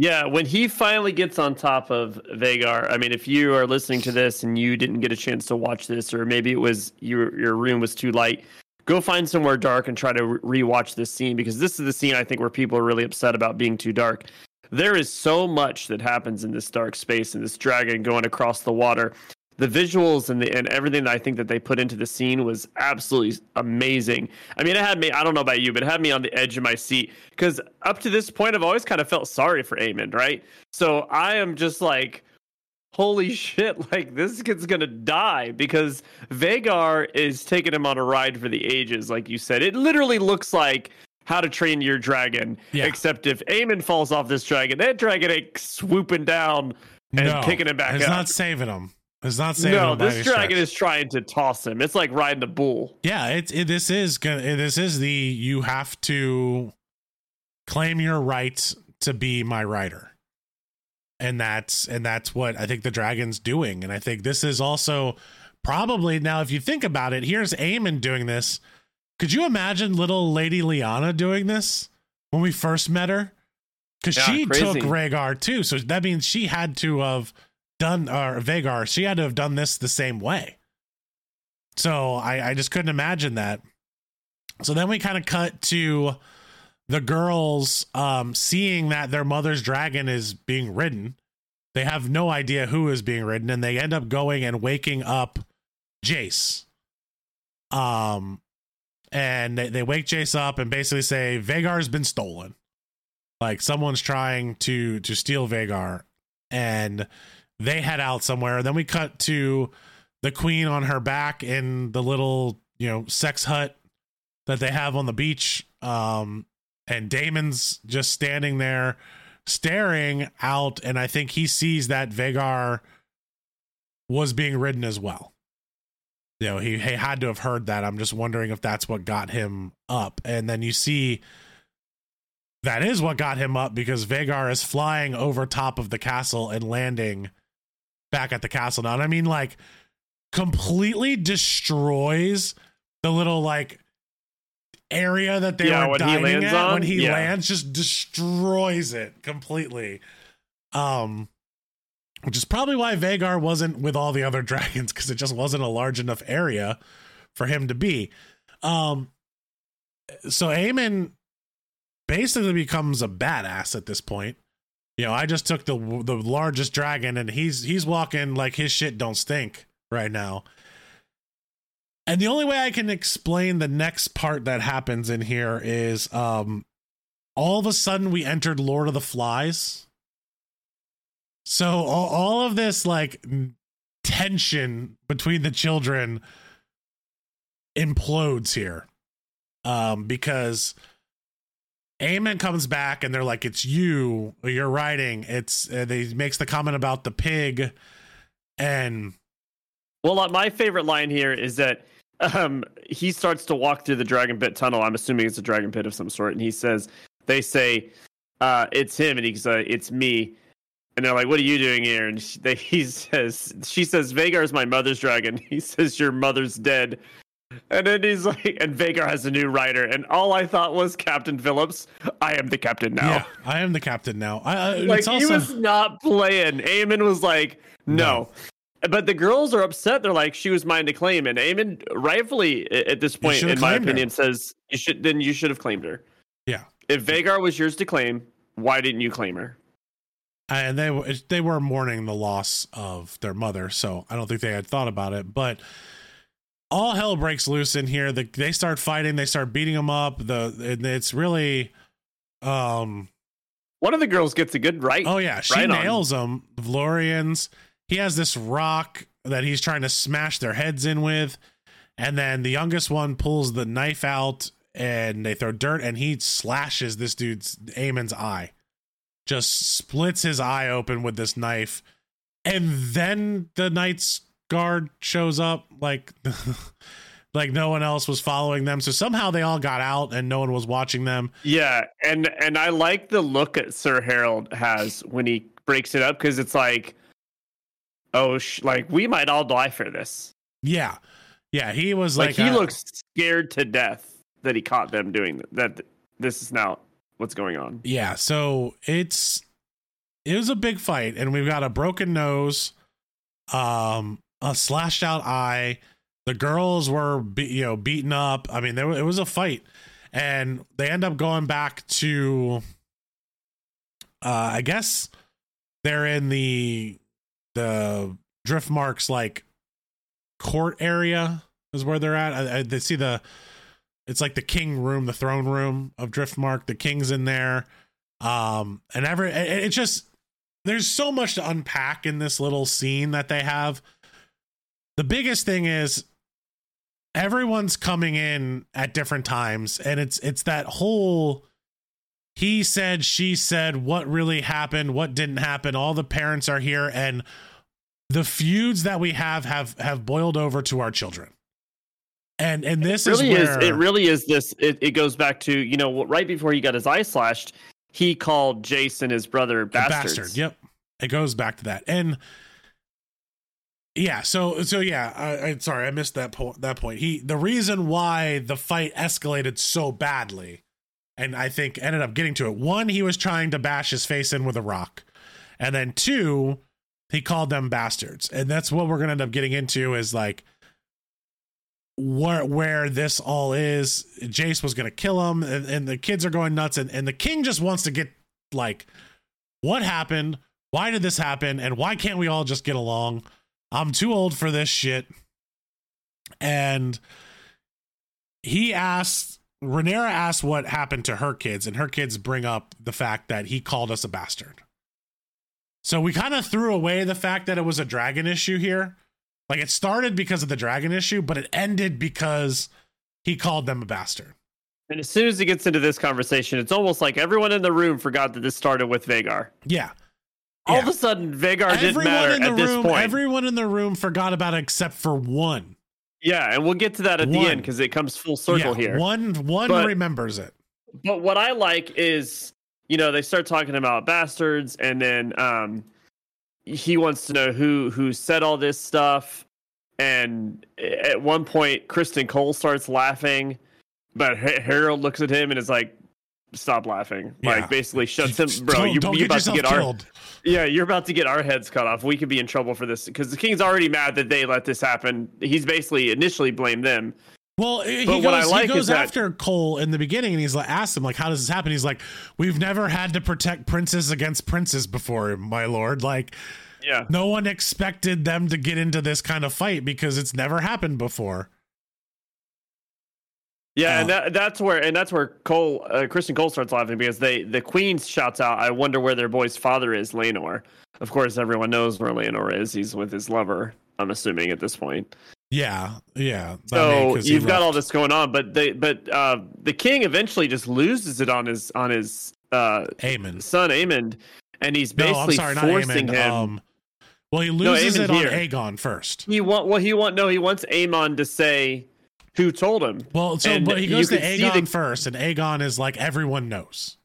Yeah, when he finally gets on top of Vhagar, I mean, if you are listening to this and you didn't get a chance to watch this, or maybe it was your your room was too light, go find somewhere dark and try to re- rewatch this scene because this is the scene I think where people are really upset about being too dark. There is so much that happens in this dark space and this dragon going across the water the visuals and the and everything that I think that they put into the scene was absolutely amazing. I mean, it had me. I don't know about you, but it had me on the edge of my seat because up to this point, I've always kind of felt sorry for Aemond, right? So I am just like, holy shit! Like this kid's gonna die because Vhagar is taking him on a ride for the ages, like you said. It literally looks like how to Train Your Dragon, yeah. except if Aemond falls off this dragon, that dragon ain't swooping down and no, kicking him back. It's up. not saving him. It's not saving. no. This dragon stretch. is trying to toss him. It's like riding a bull. Yeah, it's it, this is good. this is the you have to claim your right to be my rider, and that's and that's what I think the dragon's doing. And I think this is also probably now if you think about it, here's Aemond doing this. Could you imagine little Lady Laena doing this when we first met her? Because yeah, she crazy. took Rhaegar too, so that means she had to have done or Vhagar. she had to have done this the same way. So I, I just couldn't imagine that. So then we kind of cut to the girls um, seeing that their mother's dragon is being ridden. They have no idea who is being ridden, and they end up going and waking up Jace. Um, and they, they wake Jace up and basically say Vhagar's been stolen. Like someone's trying to to steal Vhagar and they head out somewhere. Then we cut to the queen on her back in the little, you know, sex hut that they have on the beach. Um, and Daemon's just standing there staring out. And I think he sees that Vhagar was being ridden as well. You know, he, he had to have heard that. I'm just wondering if that's what got him up. And then you see that is what got him up because Vhagar is flying over top of the castle and landing back at the castle now. And I mean, like, completely destroys the little like area that they yeah, were dining at on? when he yeah. lands. Just destroys it completely. Um, which is probably why Vhagar wasn't with all the other dragons because it just wasn't a large enough area for him to be. Um, so Aemond basically becomes a badass at this point you know, I just took the the largest dragon, and he's he's walking like his shit don't stink right now. And the only way I can explain the next part that happens in here is um all of a sudden we entered Lord of the Flies. So all, all of this like tension between the children implodes here. Um because Aemond comes back and they're like, "It's you. You're writing." It's uh, they makes the comment about the pig, and well, my favorite line here is that um, he starts to walk through the dragon pit tunnel. I'm assuming it's a dragon pit of some sort, and he says, "They say uh, it's him," and he says, "It's me." And they're like, "What are you doing here?" And she, they, he says, "She says Vhagar is my mother's dragon." He says, "Your mother's dead." And then he's like, and Vhagar has a new rider. and all I thought was Captain Phillips. I am the captain now. Yeah, I am the captain now. I, I like also... he was not playing. Aemond was like, no. no. But the girls are upset. They're like, she was mine to claim, and Aemond, rightfully at this point, in my opinion, her. says you should. Then you should have claimed her. Yeah. If Vhagar was yours to claim, why didn't you claim her? And they they were mourning the loss of their mother, so I don't think they had thought about it, but all hell breaks loose in here. The, they start fighting. They start beating them up. The it's really, um, one of the girls gets a good right. Oh yeah, she right nails on. them. Velaryons. He has this rock that he's trying to smash their heads in with, and then the youngest one pulls the knife out and they throw dirt, and he slashes this dude's Aemond's eye, just splits his eye open with this knife, and then the knights guard shows up like like no one else was following them. So somehow they all got out and no one was watching them. Yeah and and i like the look that sir harold has when he breaks it up because it's like oh sh- like we might all die for this yeah yeah he was like, like he uh, looks scared to death that he caught them doing that, that this is now what's going on yeah so it's it was a big fight, and we've got a broken nose, um, a slashed out eye. The girls were, be, you know, beaten up. I mean, there it was a fight, and they end up going back to, uh, I guess they're in the the Driftmark's like court area is where they're at. I, I, they see the it's like the king room, the throne room of Driftmark. The king's in there. Um, and every it, it just there's so much to unpack in this little scene that they have. The biggest thing is everyone's coming in at different times, and it's it's that whole he said, she said, what really happened, what didn't happen. All the parents are here, and the feuds that we have have have boiled over to our children. And and this really is, where... is, it really is this it, it goes back to you know right before he got his eye slashed he called jason his brother bastards. bastard. Yep. It goes back to that. And yeah so so yeah I, I sorry i missed that point that point. He the reason why the fight escalated so badly and i think ended up getting to it one he was trying to bash his face in with a rock. And then two he called them bastards and that's what we're gonna end up getting into is like where where this all is. Jace was gonna kill him, and, and the kids are going nuts, and, and the king just wants to get like, what happened? Why did this happen? And why can't we all just get along? I'm too old for this shit. And he asks, Rhaenyra asks what happened to her kids, and her kids bring up the fact that he called us a bastard. So we kind of threw away the fact that it was a dragon issue here like it started because of the dragon issue, but it ended because he called them a bastard. And as soon as he gets into this conversation, it's almost like everyone in the room forgot that this started with Vhagar. Yeah. All yeah. of a sudden, Vhagar everyone didn't matter in the at this room, point. Everyone in the room forgot about it except for one. Yeah, and we'll get to that at one. the end because it comes full circle yeah, here. One one but, remembers it. But what I like is, you know, they start talking about bastards, and then um, he wants to know who who said all this stuff. And at one point, Criston Cole starts laughing, but Harold looks at him and is like, "Stop laughing!" Yeah. Like basically shuts him, bro. Don't, you, don't you're about to get killed. our yeah, you're about to get our heads cut off. We could be in trouble for this because the king's already mad that they let this happen. He's basically initially blamed them. Well, he but goes, like he goes after that, Cole in the beginning, and he's like, asks him like, "How does this happen?" He's like, "We've never had to protect princes against princes before, my lord." Like, yeah. No one expected them to get into this kind of fight because it's never happened before. Yeah, uh, and that, that's where and that's where Cole, uh, Criston Cole starts laughing because they the Queen shouts out, "I wonder where their boy's father is, Laenor." Of course, everyone knows where Laenor is. He's with his lover. I'm assuming at this point. Yeah, yeah. So you've got all this going on, but they but uh, the king eventually just loses it on his on his uh, Aemond. son Aemond, and he's basically no, sorry, forcing him. Um, well, he loses no, it on Aegon first. He want well, he want no, he wants Aemond to say who told him. Well, so and but he goes to Aegon the, first, and Aegon is like everyone knows.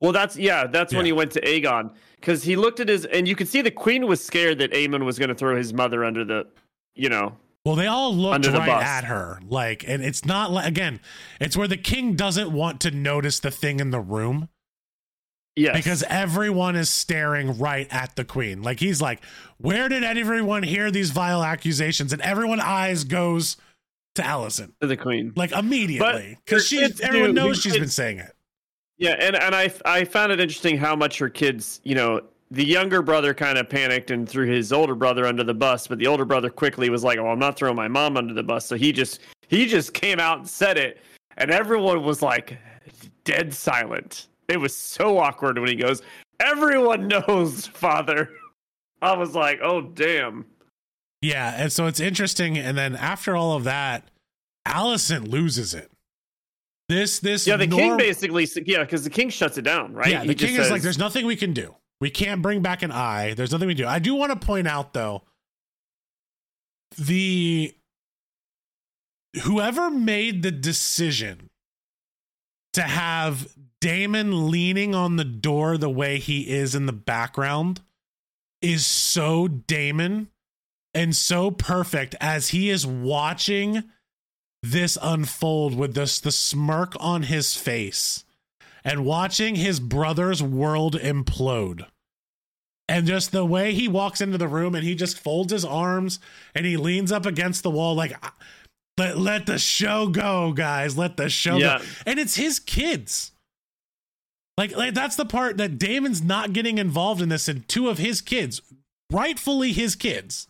Well, that's yeah, that's yeah. when he went to Aegon because he looked at his and you could see the queen was scared that Aemond was going to throw his mother under the, you know. Well, they all looked right bus. at her, like, and it's not like again, it's where the king doesn't want to notice the thing in the room. Yes. Because everyone is staring right at the queen. Like he's like, where did everyone hear these vile accusations? And everyone eyes goes to Alicent. To the queen. Like immediately. Because she everyone knows she's been saying it. Yeah, and, and I I found it interesting how much her kids, you know, the younger brother kind of panicked and threw his older brother under the bus, but the older brother quickly was like, "Oh, I'm not throwing my mom under the bus." So he just he just came out and said it, and everyone was like dead silent. It was so awkward when he goes, Everyone knows, father. I was like, oh, damn. Yeah. And so it's interesting. And then after all of that, Alicent loses it. This, this, yeah, the norm- king basically, yeah, because the king shuts it down, right? Yeah, the he king is says- like, there's nothing we can do. We can't bring back an eye. There's nothing we do. I do want to point out, though, the whoever made the decision to have Daemon leaning on the door the way he is in the background is so Daemon and so perfect as he is watching this unfold with this the smirk on his face and watching his brother's world implode And just the way he walks into the room and he just folds his arms and he leans up against the wall like let, let the show go, guys. Let the show Yeah. go. And it's his kids. Like, like that's the part that Daemon's not getting involved in this and two of his kids, rightfully his kids.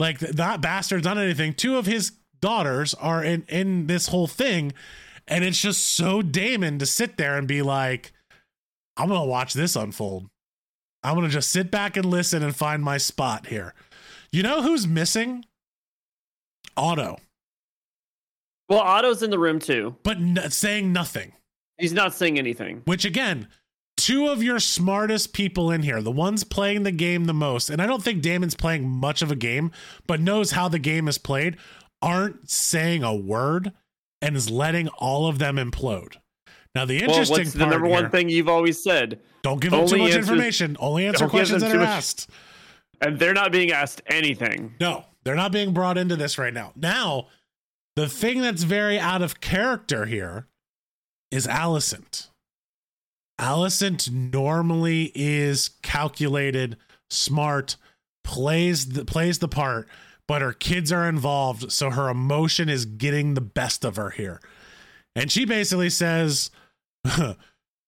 Like that bastards, not anything. Two of his daughters are in in this whole thing and it's just so Daemon to sit there and be like I'm going to watch this unfold. I'm going to just sit back and listen and find my spot here. You know who's missing? Otto, Well, Otto's in the room too. but n- saying nothing. He's not saying anything. Which again, two of your smartest people in here, the ones playing the game the most, and I don't think Daemon's playing much of a game, but knows how the game is played, aren't saying a word and is letting all of them implode. Now the interesting Well, what's the number one here- thing you've always said? don't give them too much answers- information. Only answer questions that are much- asked. And they're not being asked anything. No, they're not being brought into this right now. Now, the thing that's very out of character here is Alicent. Alicent normally is calculated, smart, plays the plays the part, but her kids are involved, so her emotion is getting the best of her here. And she basically says,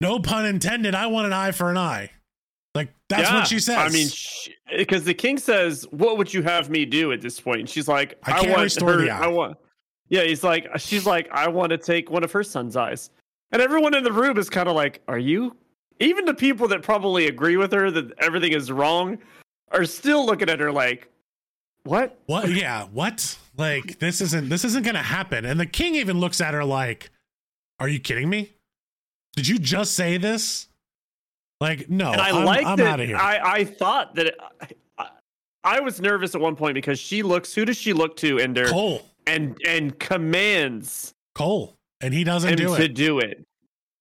"No pun intended. I want an eye for an eye." Like that's Yeah. what she says. I mean, because the king says, "What would you have me do at this point?" And she's like, I "I, want restore her. the eye." I want." Yeah, he's like, she's like, "I want to take one of her son's eyes," and everyone in the room is kind of like, "Are you?" Even the people that probably agree with her that everything is wrong are still looking at her like, "What?" What? Yeah. What? Like this isn't this isn't gonna happen. And the king even looks at her like, "Are you kidding me? Did you just say this?" Like, no. and I I'm, like I'm that. out of here. I I thought that. It, I, I was nervous at one point because she looks. Who does she look to? And there Cole, and and commands Cole, and he doesn't him do to do it.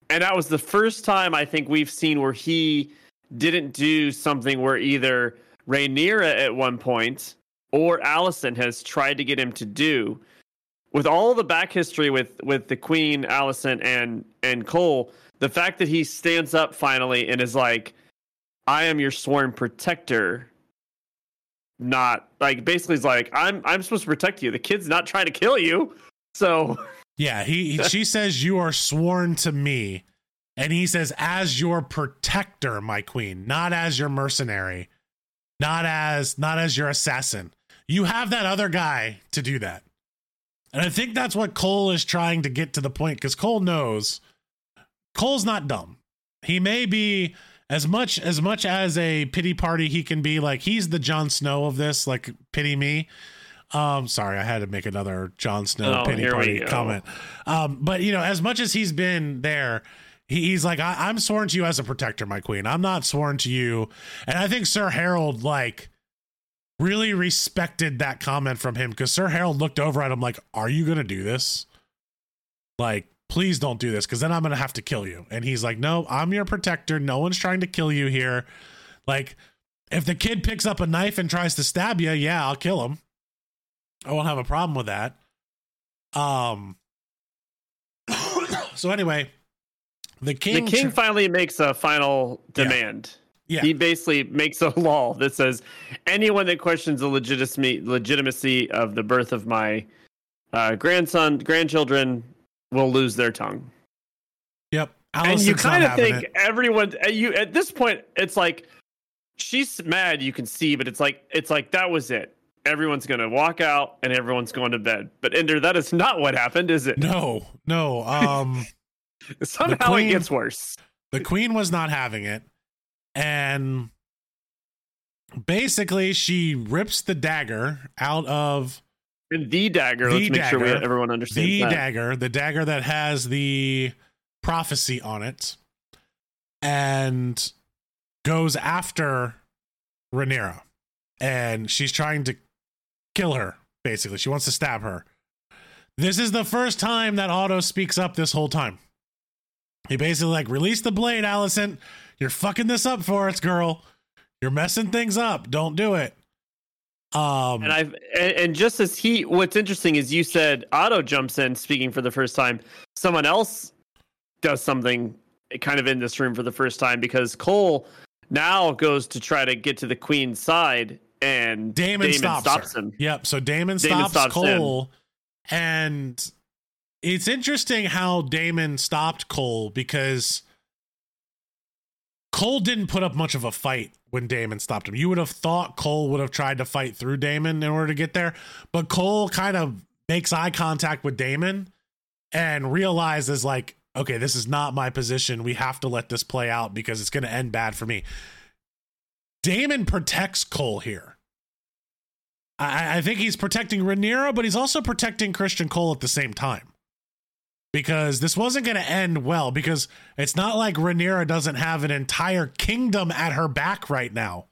And that was the first time I think we've seen where he didn't do something where either Rhaenyra at one point or Alicent has tried to get him to do. With all the back history with with the Queen, Alicent, and and Cole, the fact that he stands up finally and is like, "I am your sworn protector," not like basically he's like, "I'm I'm supposed to protect you. The kid's not trying to kill you." So Yeah, he she says you are sworn to me, and he says as your protector, my queen, not as your mercenary, not as not as your assassin. You have that other guy to do that. And I think that's what Cole is trying to get to the point because Cole knows Cole's not dumb. He may be as much as much as a pity party he can be like he's the Jon Snow of this, like pity me. Um, sorry, I had to make another Jon Snow Oh, pity party comment. Um, but you know, as much as he's been there, he, he's like, I, I'm sworn to you as a protector, my queen. I'm not sworn to you. And I think Sir Harold like really respected that comment from him because Sir Harold looked over at him like, Are you gonna do this? Like, please don't do this because then I'm gonna have to kill you. And he's like, No, I'm your protector. No one's trying to kill you here. Like, if the kid picks up a knife and tries to stab you, yeah, I'll kill him. I won't have a problem with that. Um. so anyway, the king. the king tr- finally makes a final demand. Yeah. He basically makes a law that says anyone that questions the legitimacy legitimacy of the birth of my uh, grandson grandchildren will lose their tongue. yep. and you kind of think it. everyone uh, you at this point it's like she's mad you can see but it's like it's like that was it everyone's gonna walk out and everyone's going to bed but ender that is not what happened is it No, no. Um. somehow queen- it gets worse the queen was not having it and basically she rips the dagger out of and the dagger The let's make sure we, everyone understands the that. dagger the dagger that has the prophecy on it and goes after Rhaenyra. And she's trying to kill her basically. She wants to stab her. This is the first time that Otto speaks up this whole time. He basically like release the blade Alicent you're fucking this up for us girl you're messing things up don't do it um And I've and, and just as he, what's interesting is you said Otto jumps in speaking for the first time. Someone else does something kind of in this room for the first time because Cole now goes to try to get to the queen's side, and Daemon, stops, stops him. Yep. So Daemon, Daemon stops, stops Cole, and it's interesting how Daemon stopped Cole because Cole didn't put up much of a fight when Daemon stopped him. You would have thought Cole would have tried to fight through Daemon in order to get there, but Cole kind of makes eye contact with Daemon and realizes like, okay, this is not my position. We have to let this play out because it's going to end bad for me. Daemon protects Cole here. I, I think he's protecting Rhaenyra, but he's also protecting Criston Cole at the same time. Because this wasn't going to end well, because it's not like Rhaenyra doesn't have an entire kingdom at her back right now.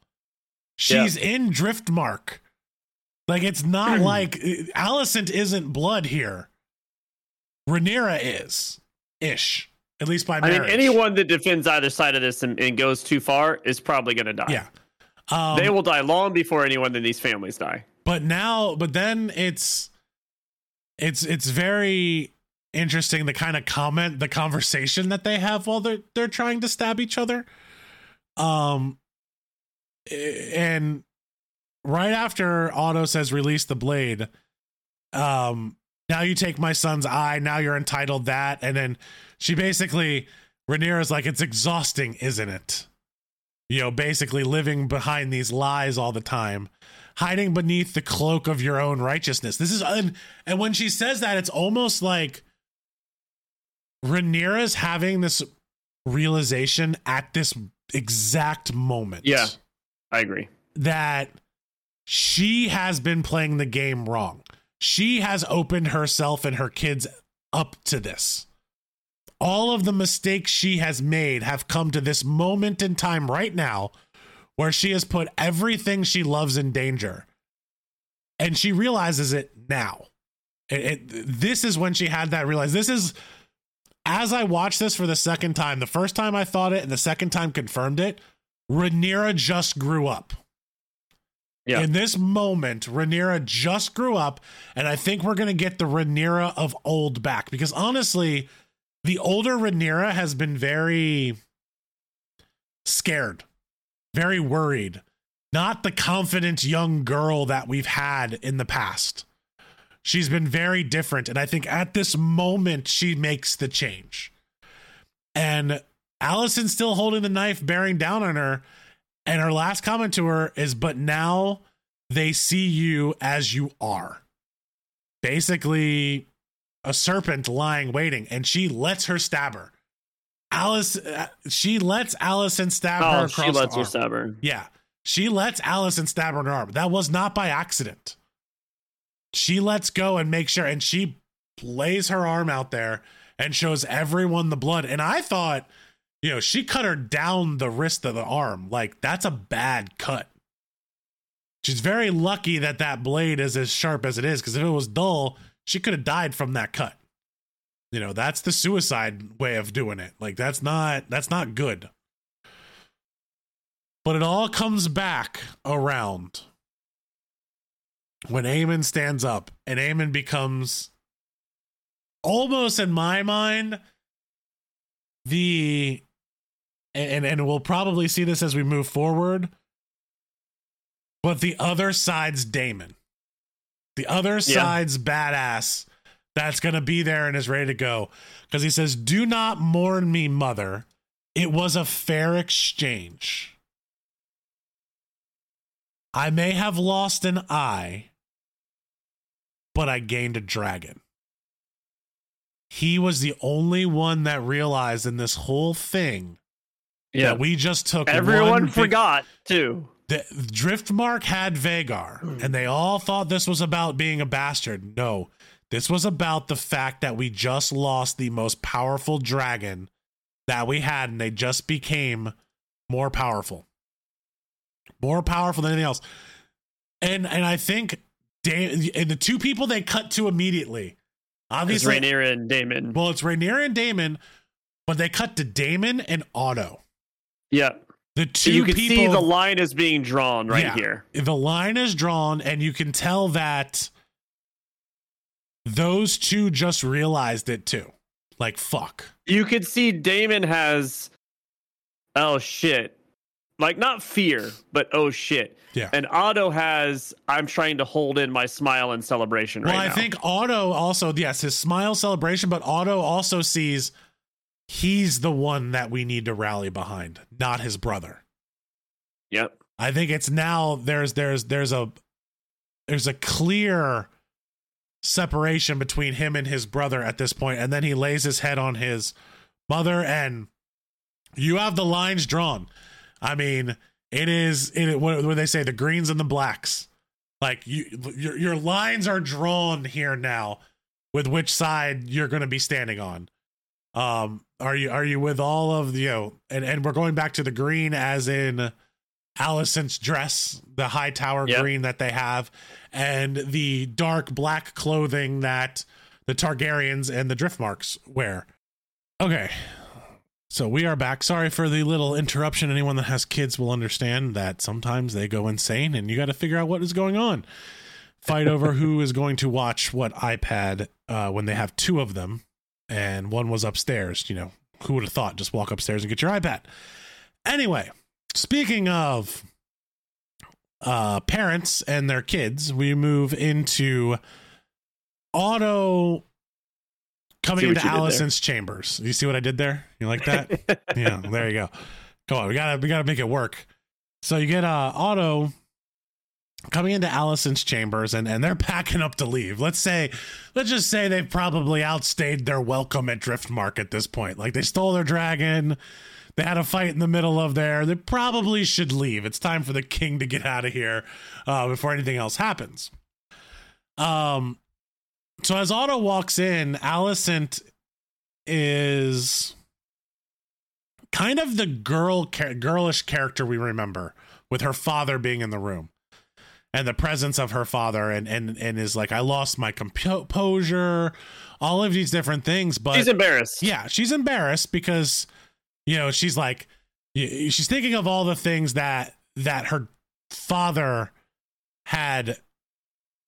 She's in Driftmark. Like, it's not like Alicent isn't blood here. Rhaenyra is ish, at least by I mean, anyone that defends either side of this and, and goes too far is probably going to die. Yeah. Um, they will die long before anyone in these families die. but now but then it's it's it's very interesting the kind of comment the conversation that they have while they're they're trying to stab each other. Um and right after otto says release the blade um now you take my son's eye. Now you're entitled that. And then she basically Rhaenyra's like it's exhausting isn't it? You know basically living behind these lies all the time hiding beneath the cloak of your own righteousness. This is and, and when she says that, it's almost like Rhaenyra's having this realization at this exact moment. Yeah. I agree. That she has been playing the game wrong. She has opened herself and her kids up to this. All of the mistakes she has made have come to this moment in time right now where she has put everything she loves in danger. And she realizes it now. It, it, this is when she had that realize. This is as I watched this for the second time. The first time I thought it, and the second time confirmed it. Rhaenyra just grew up. Yeah. In this moment, Rhaenyra just grew up, and I think we're gonna get the Rhaenyra of old back because honestly, the older Rhaenyra has been very scared very worried. Not the confident young girl that we've had in the past. She's been very different. And I think at this moment, she makes the change. And Alicent's still holding the knife, bearing down on her. And her last comment to her is, But now they see you as you are. Basically, a serpent lying waiting. And she lets her stab her. Alice, uh, she lets Alicent stab her Oh, across she lets her stab her. Yeah, she lets Alicent stab her in the arm. That was not by accident. She lets go and makes sure, and she lays her arm out there and shows everyone the blood. And I thought, you know, she cut her down the wrist of the arm. Like that's a bad cut. She's very lucky that that blade is as sharp as it is, because if it was dull, she could have died from that cut you know that's the suicide way of doing it like that's not that's not good but it all comes back around when Aemond stands up and Aemond becomes almost in my mind the and and we'll probably see this as we move forward but the other side's Daemon the other side's badass that's going to be there and is ready to go. Because he says, Do not mourn me, mother. It was a fair exchange. I may have lost an eye, but I gained a dragon. He was the only one that realized in this whole thing Yeah. that we just took. Everyone one big- forgot too. the Driftmark had Vhagar, hmm. and they all thought this was about being a bastard. No, this was about the fact that we just lost the most powerful dragon that we had, and they just became more powerful, more powerful than anything else. And and I think and the two people they cut to immediately, Obviously, It's Rhaenyra and Daemon. well, it's Rhaenyra and Daemon, but they cut to Daemon and Otto. yeah. The two you can people see the line is being drawn right Yeah. here. the line is drawn and you can tell that those two just realized it too like fuck You could see Daemon has oh shit. Like not fear, but oh shit. Yeah. And Otto has I'm trying to hold in my smile and celebration well, right I now. think Otto also, yes, his smile celebration, but Otto also sees he's the one that we need to rally behind, not his brother. Yep. I think it's now there's there's there's a there's a clear separation between him and his brother at this point, and then he lays his head on his mother, and you have the lines drawn. I mean, it is it what what they say the greens and the blacks. Like you, your your lines are drawn here now, with which side you're going to be standing on. Um, are you are you with all of the you know, and and we're going back to the green as in Alicent's dress, the Hightower Yep. green that they have, and the dark black clothing that the Targaryens and the Driftmarks wear. Okay. So we are back. Sorry for the little interruption. Anyone that has kids will understand that sometimes they go insane and you got to figure out what is going on. Fight over who is going to watch what iPad uh, when they have two of them and one was upstairs. You know, who would have thought? Just walk upstairs and get your iPad. Anyway, speaking of uh, parents and their kids, we move into Otto coming into you did there. Alicent's chambers. You see what I did there? You like that? yeah, there you go. Come on, we gotta we gotta make it work. So you get uh Otto coming into Alicent's chambers and and they're packing up to leave. Let's say let's just say they've probably outstayed their welcome at Driftmark at this point. Like they stole their dragon. They had a fight in the middle of there. They probably should leave. It's time for the king to get out of here uh, before anything else happens. Um, so as Otto walks in, Alicent is kind of the girl, girlish character we remember, with her father being in the room, and the presence of her father, and and and is like, I lost my composure, all of these different things, but She's embarrassed. yeah, she's embarrassed because you know she's like she's thinking of all the things that that her father had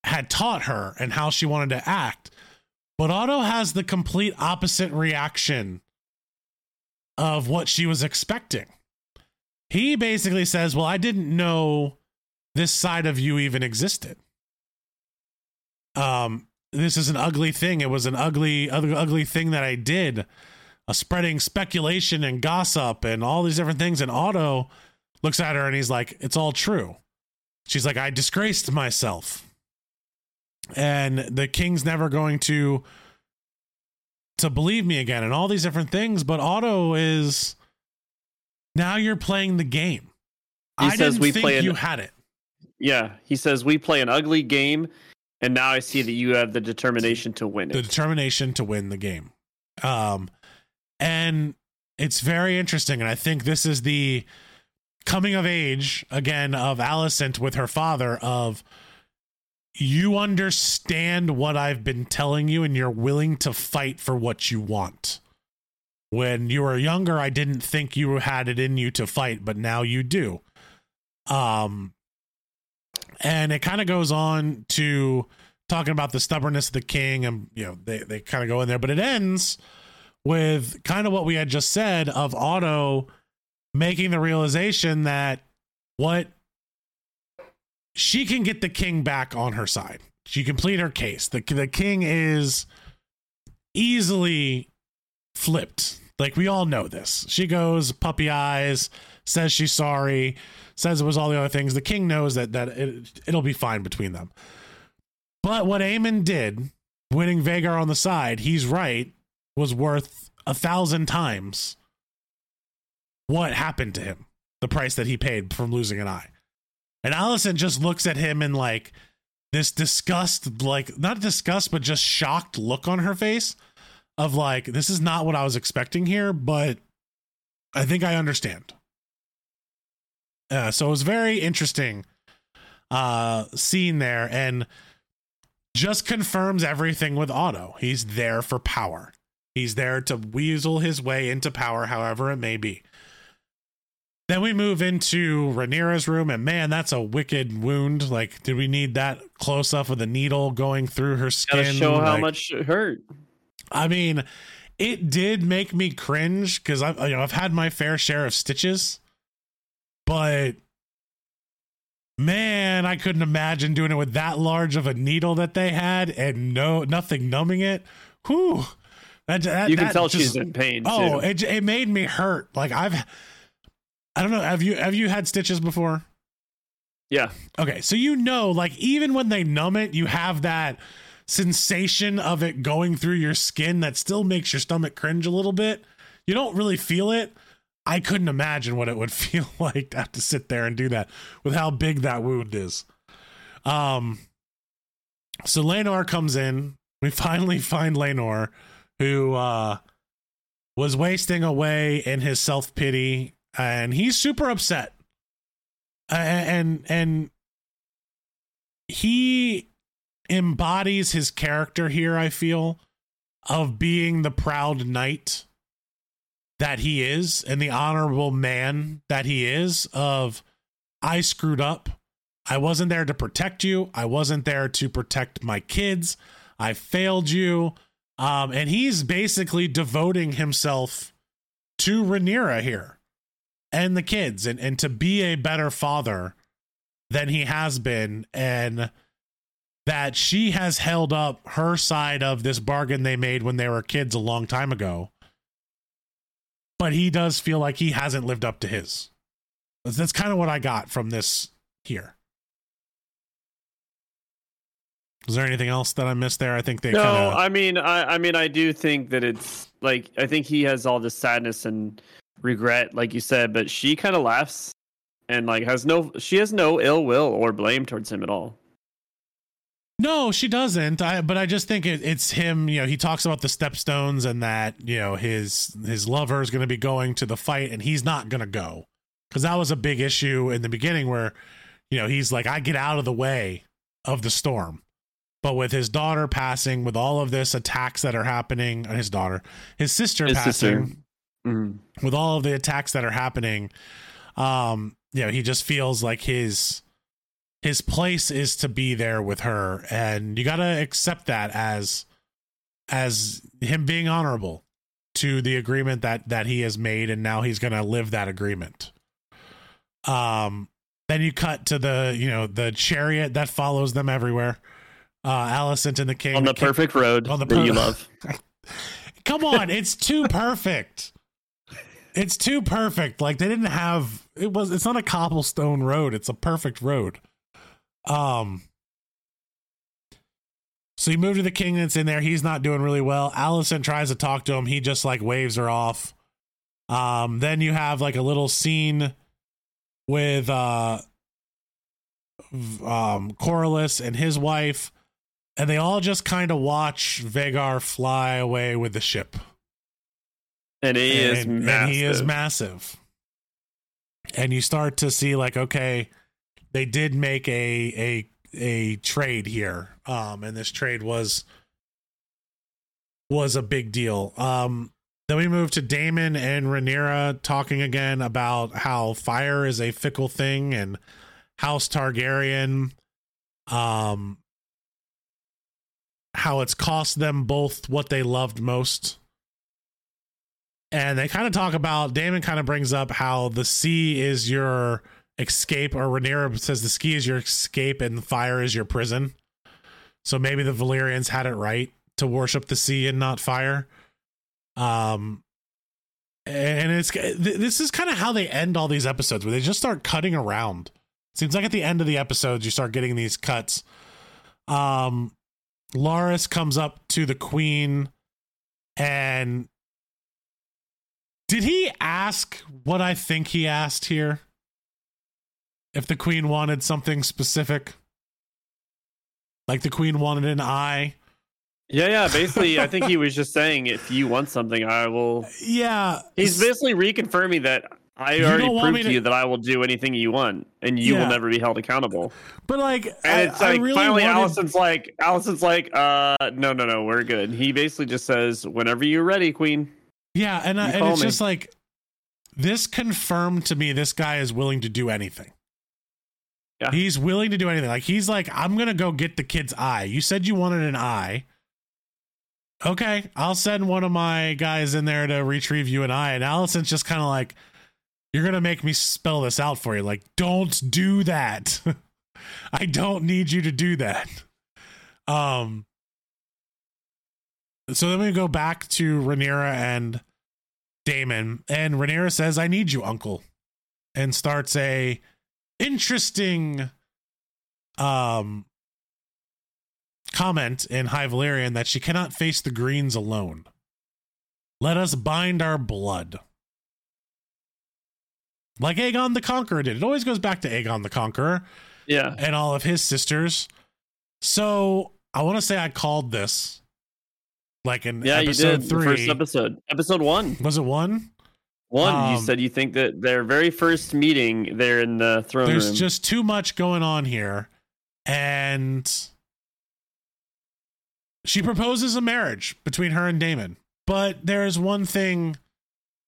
had taught her and how she wanted to act. But Otto has the complete opposite reaction of what she was expecting. He basically says, "Well, I didn't know this side of you even existed." Um this is an ugly thing. It was an ugly ugly, thing that I did uh, spreading speculation and gossip and all these different things. And Otto looks at her and he's like, It's all true. She's like, I disgraced myself. And the king's never going to to believe me again and all these different things. But Otto is now you're playing the game. He I says didn't we think play an- you had it. Yeah. He says we play an ugly game, and now I see that you have the determination to win the determination to win the game. Um, and it's very interesting. And I think this is the coming of age again of Alicent with her father of you understand what I've been telling you and you're willing to fight for what you want. When you were younger, I didn't think you had it in you to fight, but now you do. Um, and it kind of goes on to talking about the stubbornness of the king and you know they, they kind of go in there but it ends with kind of what we had just said of otto making the realization that what she can get the king back on her side. She can plead her case. The, the king is easily flipped. Like we all know this. She goes puppy eyes says she's sorry says it was all the other things. The king knows that that it, it'll be fine between them. But what Aemond did, winning Vhagar on the side, he's right, was worth a thousand times what happened to him, the price that he paid from losing an eye. And Alicent just looks at him in like this disgust, like not disgust, but just shocked look on her face of like, this is not what I was expecting here, but I think I understand. Uh, so it was very interesting uh scene there and just confirms everything with Otto. He's there for power. He's there to weasel his way into power, however it may be. Then we move into Rhaenyra's room, and man, that's a wicked wound. Like, did we need that close up of the needle going through her skin? Gotta show how much it hurt. I mean, it did make me cringe because I've you know I've had my fair share of stitches, but man, I couldn't imagine doing it with that large of a needle that they had and no nothing numbing it. Whew. That, that, you can tell just- she's in pain. Oh, too. it it made me hurt. Like I've I don't know, have you have you had stitches before? yeah. Okay, so you know, like even when they numb it, you have that sensation of it going through your skin that still makes your stomach cringe a little bit. You don't really feel it. I couldn't imagine what it would feel like to have to sit there and do that with how big that wound is. Um, so Laenor comes in. We finally find Laenor, who uh, was wasting away in his self pity, and he's super upset. And and he embodies his character here. I feel of being the proud knight that he is and the honorable man that he is of I screwed up. I wasn't there to protect you. I wasn't there to protect my kids. I failed you. Um, and he's basically devoting himself to Rhaenyra here and the kids and, and to be a better father than he has been. And that she has held up her side of this bargain they made when they were kids a long time ago but he does feel like he hasn't lived up to his. That's, that's kind of what I got from this here. Is there anything else that I missed there? I think they no, kind of. I mean, I, I mean, I do think that it's like I think he has all this sadness and regret, like you said, but she kind of laughs and like has no, she has no ill will or blame towards him at all. No, she doesn't. I but I just think it, it's him. You know, he talks about the stepstones and that you know his his lover is going to be going to the fight and he's not going to go because that was a big issue in the beginning where you know he's like I get out of the way of the storm, but with his daughter passing, with all of this attacks that are happening, uh, his daughter, his sister His passing, sister. Mhm. with all of the attacks that are happening, um, you know, he just feels like his his place is to be there with her, and you got to accept that as as him being honorable to the agreement that that he has made, and now he's going to live that agreement. Um, then you cut to the you know the chariot that follows them everywhere. Uh, Alicent and the king on the king- perfect road on the that you love. Come on, it's too perfect. It's too perfect. Like they didn't have it was it's not a cobblestone road, it's a perfect road. Um So you move to the king that's in there, he's not doing really well. Alicent tries to talk to him, he just like waves her off. Um then you have like a little scene with uh um Corlys and his wife and they all just kind of watch Vhagar fly away with the ship. And he is massive. and he is massive. And you start to see like, okay, they did make a a a trade here, um, and this trade was was a big deal. Um, then we move to Daemon and Rhaenyra talking again about how fire is a fickle thing and House Targaryen, um, how it's cost them both what they loved most and they kind of talk about Daemon kind of brings up how the sea is your escape, or Rhaenyra says the ski is your escape and fire is your prison. So maybe the Velaryons had it right to worship the sea and not fire. Um, and it's th- this is kind of how they end all these episodes, where they just start cutting around. Seems like at the end of the episodes, you start getting these cuts. Um, Larys comes up to the queen and did he ask what I think he asked here? If the queen wanted something specific? Like the queen wanted an eye? Yeah, yeah. Basically, I think he was just saying, if you want something, I will. Yeah. He's basically reconfirming that I You already proved to you that I will do anything you want, and you Yeah. will never be held accountable. But like, And it's I like really finally, wanted- Alicent's like, Alicent's like, uh, no, no, no, we're good. He basically just says, whenever you're ready, Queen. Yeah, and, I, and it's me. just like this confirmed to me this guy is willing to do anything. Yeah. He's willing to do anything. Like he's like, I'm gonna go get the kid's eye. You said you wanted an eye. Okay, I'll send one of my guys in there to retrieve you an eye. And Alicent's just kind of like, you're gonna make me spell this out for you. Like, don't do that. I don't need you to do that. Um. So then we go back to Rhaenyra and Daemon, and Rhaenyra says, "I need you, Uncle," and starts a interesting um comment in High Valyrian that she cannot face the Greens alone. Let us bind our blood. Like Aegon the Conqueror did. It always goes back to Aegon the Conqueror Yeah. and all of his sisters. So I want to say I called this like in Yeah, you episode did. The three. first episode. Episode one. Was it one? One. you Um, said you think that their very first meeting there in the throne There's room. just too much going on here. And she proposes a marriage between her and Daemon. But there's one thing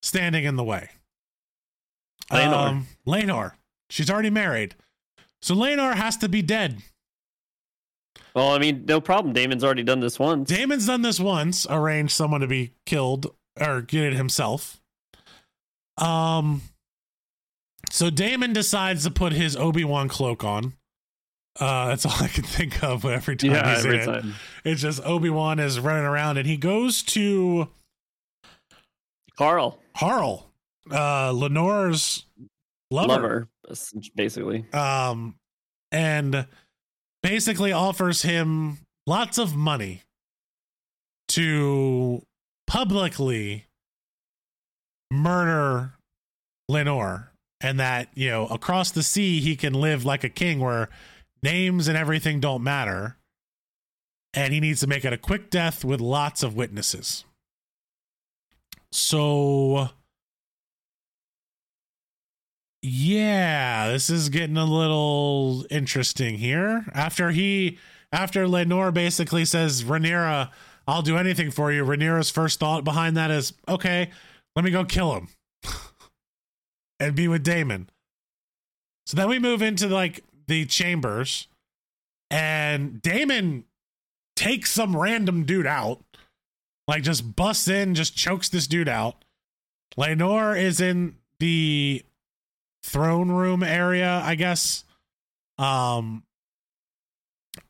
standing in the way. Laenor. Um, Laenor. She's already married. So Laenor has to be dead. Well, I mean, no problem. Daemon's already done this once. Daemon's done this once, arranged someone to be killed or get it himself. Um so Daemon decides to put his Obi-Wan cloak on. Uh that's all I can think of every time yeah, he's in every it. time. It's just Obi-Wan is running around and he goes to Qarl, Harl, uh Laenor's lover. lover, basically. um, and basically offers him lots of money to publicly murder Laenor, and that you know across the sea he can live like a king, where names and everything don't matter, and he needs to make it a quick death with lots of witnesses. So yeah, this is getting a little interesting here. After he, after Laenor basically says, Rhaenyra, I'll do anything for you. Rhaenyra's first thought behind that is, okay, let me go kill him and be with Daemon. So then we move into like the chambers, and Daemon takes some random dude out, like just busts in, just chokes this dude out. Laenor is in the throne room area, I guess. Um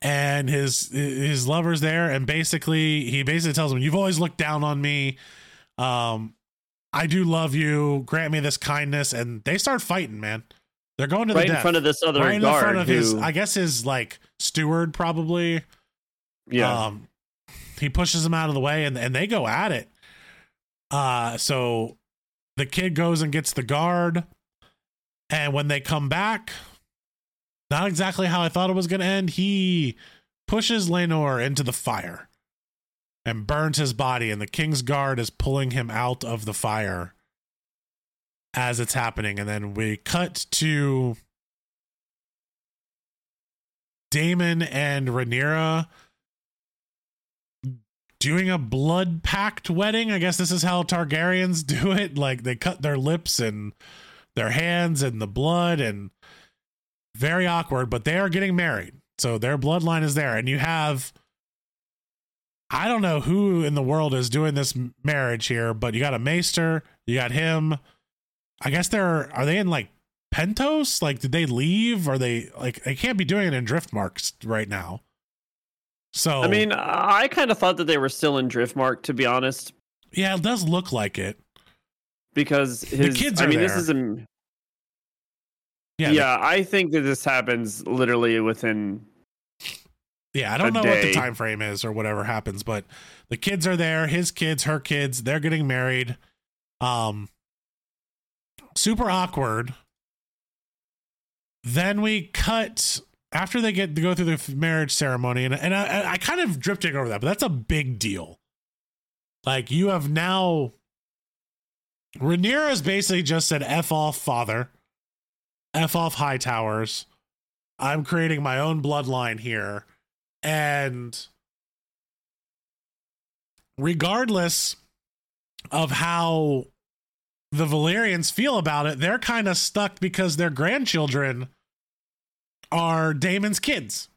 and his his lover's there and basically he basically tells him you've always looked down on me. Um I do love you. Grant me this kindness and they start fighting, man. They're going to Right the in death. front of this other right in guard the front of who, his I guess his like steward probably. yeah, Um, he pushes him out of the way and, and they go at it. Uh, so the kid goes and gets the guard. And when they come back, not exactly how I thought it was going to end, he pushes Laenor into the fire and burns his body. And the king's guard is pulling him out of the fire as it's happening. And then we cut to Daemon and Rhaenyra doing a blood pact wedding. I guess this is how Targaryens do it. Like they cut their lips and their hands and the blood and very awkward, but they are getting married. So their bloodline is there. And you have I don't know who in the world is doing this marriage here, but you got a maester, you got him. I guess they're are they in like Pentos? Like did they leave? Are they like they can't be doing it in Driftmarks right now. So I mean, I kind of thought that they were still in Driftmark, to be honest, yeah, it does look like it. Because his. kids I are mean, this is a Yeah, Yeah, I think that this happens literally within. Yeah, I don't know what the time frame is or whatever happens, but the kids are there, his kids, her kids, they're getting married. Um super awkward. Then we cut after they get to go through the marriage ceremony and and I, I kind of drifting over that, but that's a big deal. Like you have now Rhaenyra has basically just said F off father. F off Hightowers. I'm creating my own bloodline here. And regardless of how the Velaryons feel about it, they're kind of stuck because their grandchildren are Daemon's kids.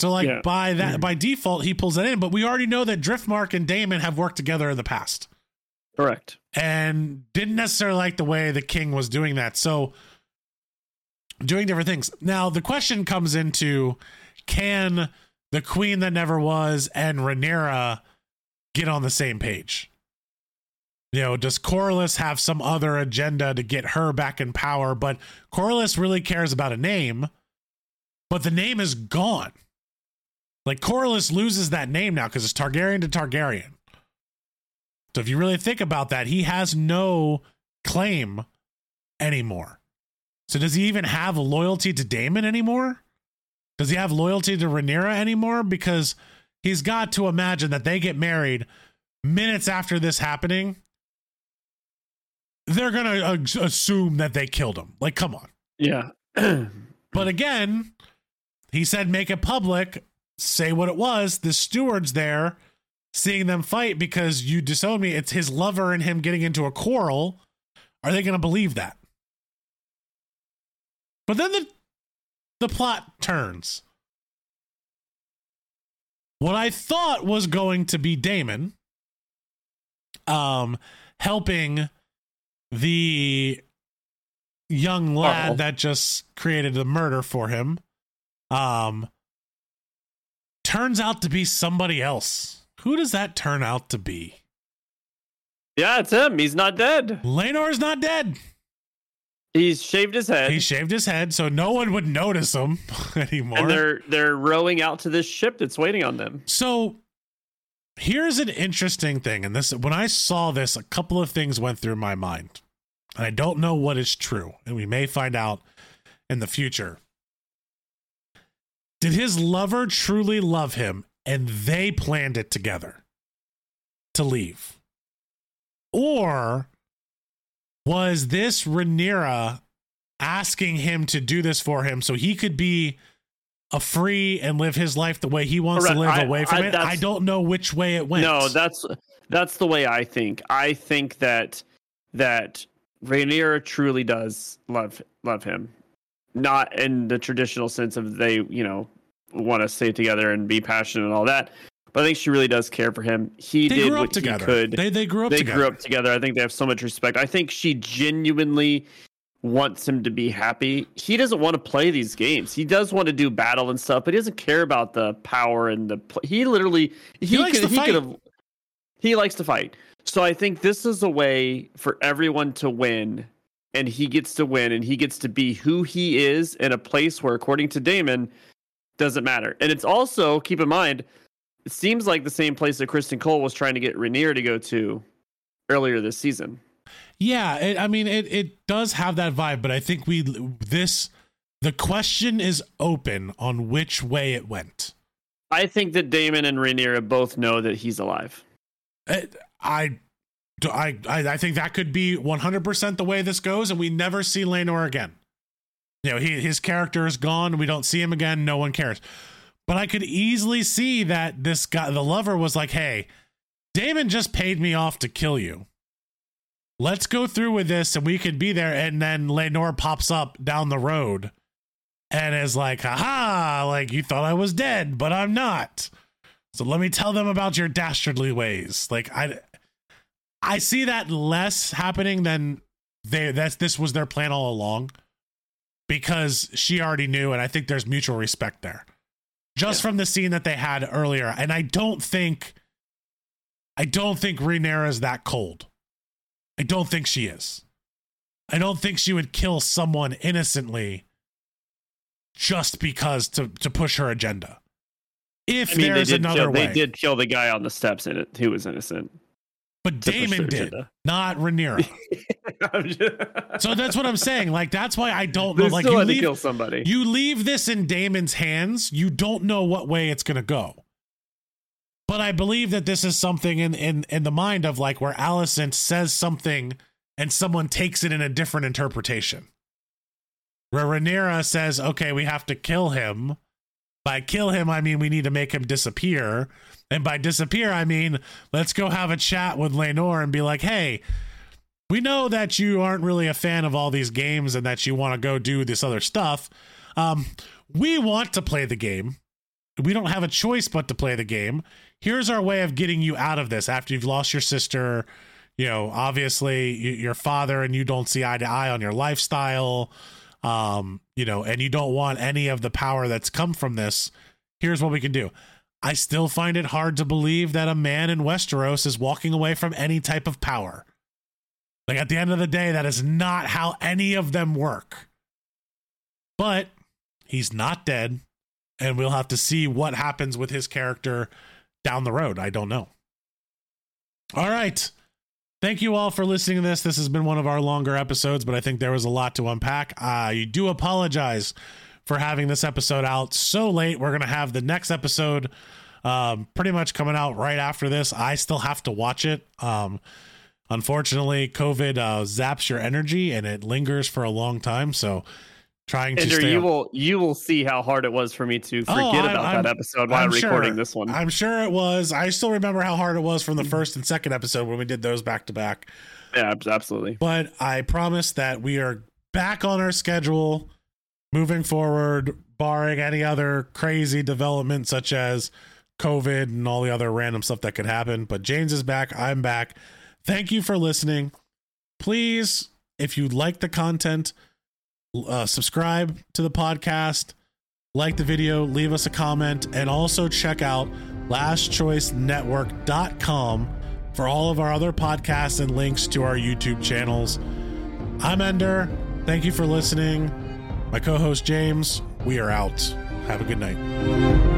So like Yeah. by that Mhm. by default he pulls that in, but we already know that Driftmark and Daemon have worked together in the past. Correct. and didn't necessarily like the way the king was doing that. So doing different things. Now the question comes into can the queen that never was and Rhaenyra get on the same page? You know, does Corlys have some other agenda to get her back in power? But Corlys really cares about a name, but the name is gone. Like Corlys loses that name now because it's Targaryen to Targaryen. So if you really think about that, he has no claim anymore. So does he even have loyalty to Daemon anymore? Does he have loyalty to Rhaenyra anymore? Because he's got to imagine that they get married minutes after this happening. They're gonna uh, assume that they killed him. Like, come on. Yeah. But again, he said make it public, say what it was. The steward's there seeing them fight because you disown me. It's his lover and him getting into a quarrel. Are they going to believe that? But then the the plot turns. What I thought was going to be Daemon um helping the young lad Uh-oh. that just created the murder for him um turns out to be somebody else. Who does that turn out to be? yeah, it's him. He's not dead. Laenor's not dead. He's shaved his head. He shaved his head so no one would notice him anymore. and they're they're rowing out to this ship that's waiting on them. So here's an interesting thing, and this when I saw this, a couple of things went through my mind, and I don't know what is true, and we may find out in the future. Did his lover truly love him, and they planned it together to leave, or was this Rhaenyra asking him to do this for him so he could be a free and live his life the way he wants Correct. to live I- away from I- it. I don't know which way it went. No, that's that's the way I think. I think that that Rhaenyra truly does love love him, not in the traditional sense of they you know want to stay together and be passionate and all that. But I think she really does care for him. He they did what together. he could. They they grew up they together. grew up together. I think they have so much respect. I think she genuinely wants him to be happy. He doesn't want to play these games. He does want to do battle and stuff, but he doesn't care about the power and the. Pl- he literally he, likes could he could have. He likes to fight. So I think this is a way for everyone to win, and he gets to win, and he gets to be who he is in a place where, according to Daemon, doesn't matter. And it's also keep in mind, it seems like the same place that Criston Cole was trying to get Rhaenyra to go to earlier this season. Yeah, it, I mean it it does have that vibe, but I think we this the question is open on which way it went. I think that Daemon and Rhaenyra both know that he's alive. It, I, do- I I I think that could be 100% the way this goes and we never see Laenor again. You know, he his character is gone, we don't see him again, no one cares. But I could easily see that this guy the lover was like, "Hey, Daemon just paid me off to kill you. Let's go through with this and we could be there and then Laenor pops up down the road and is like, "Haha, like you thought I was dead, but I'm not." So let me tell them about your dastardly ways. Like I I see that less happening than they that's this was their plan all along because she already knew and I think there's mutual respect there. Just Yeah. from the scene that they had earlier and I don't think I don't think Rhaenyra is that cold. I don't think she is. I don't think she would kill someone innocently just because to to push her agenda. If I mean, they there's did, another kill, way. they did kill the guy on the steps in it who was innocent. But Daemon did, not Rhaenyra. Just- so that's what I'm saying. Like that's why I don't know. they Like you to leave, kill somebody. you leave this in Daemon's hands, you don't know what way it's gonna go. But I believe that this is something in in in the mind of like where Alicent says something and someone takes it in a different interpretation. Where Rhaenyra says, "Okay, we have to kill him." By kill him, I mean we need to make him disappear. And by disappear, I mean let's go have a chat with Laenor and be like, "Hey, we know that you aren't really a fan of all these games and that you want to go do this other stuff. Um, we want to play the game. We don't have a choice but to play the game. Here's our way of getting you out of this after you've lost your sister, you know, obviously your father and you don't see eye to eye on your lifestyle, um, you know, and you don't want any of the power that's come from this. Here's what we can do. I still find it hard to believe that a man in Westeros is walking away from any type of power. Like at the end of the day, that is not how any of them work. But he's not dead, and we'll have to see what happens with his character down the road. I don't know. All right. Thank you all for listening to this. This has been one of our longer episodes, but I think there was a lot to unpack. I do apologize for having this episode out so late. We're going to have the next episode um, pretty much coming out right after this. I still have to watch it. Um, unfortunately, COVID uh, zaps your energy and it lingers for a long time. So trying Ender, to you up. will you will see how hard it was for me to forget oh, about I'm, that episode while I'm recording sure, this one. I'm sure it was. I still remember how hard it was from the mm-hmm. first and second episode when we did those back to back. Yeah, absolutely. But I promise that we are back on our schedule moving forward, barring any other crazy development such as COVID and all the other random stuff that could happen. But James is back. I'm back. Thank you for listening. Please, if you like the content, uh, subscribe to the podcast, like the video, leave us a comment, and also check out lastchoicenetwork.com for all of our other podcasts and links to our YouTube channels. I'm Ender. Thank you for listening. My co host James, we are out. Have a good night.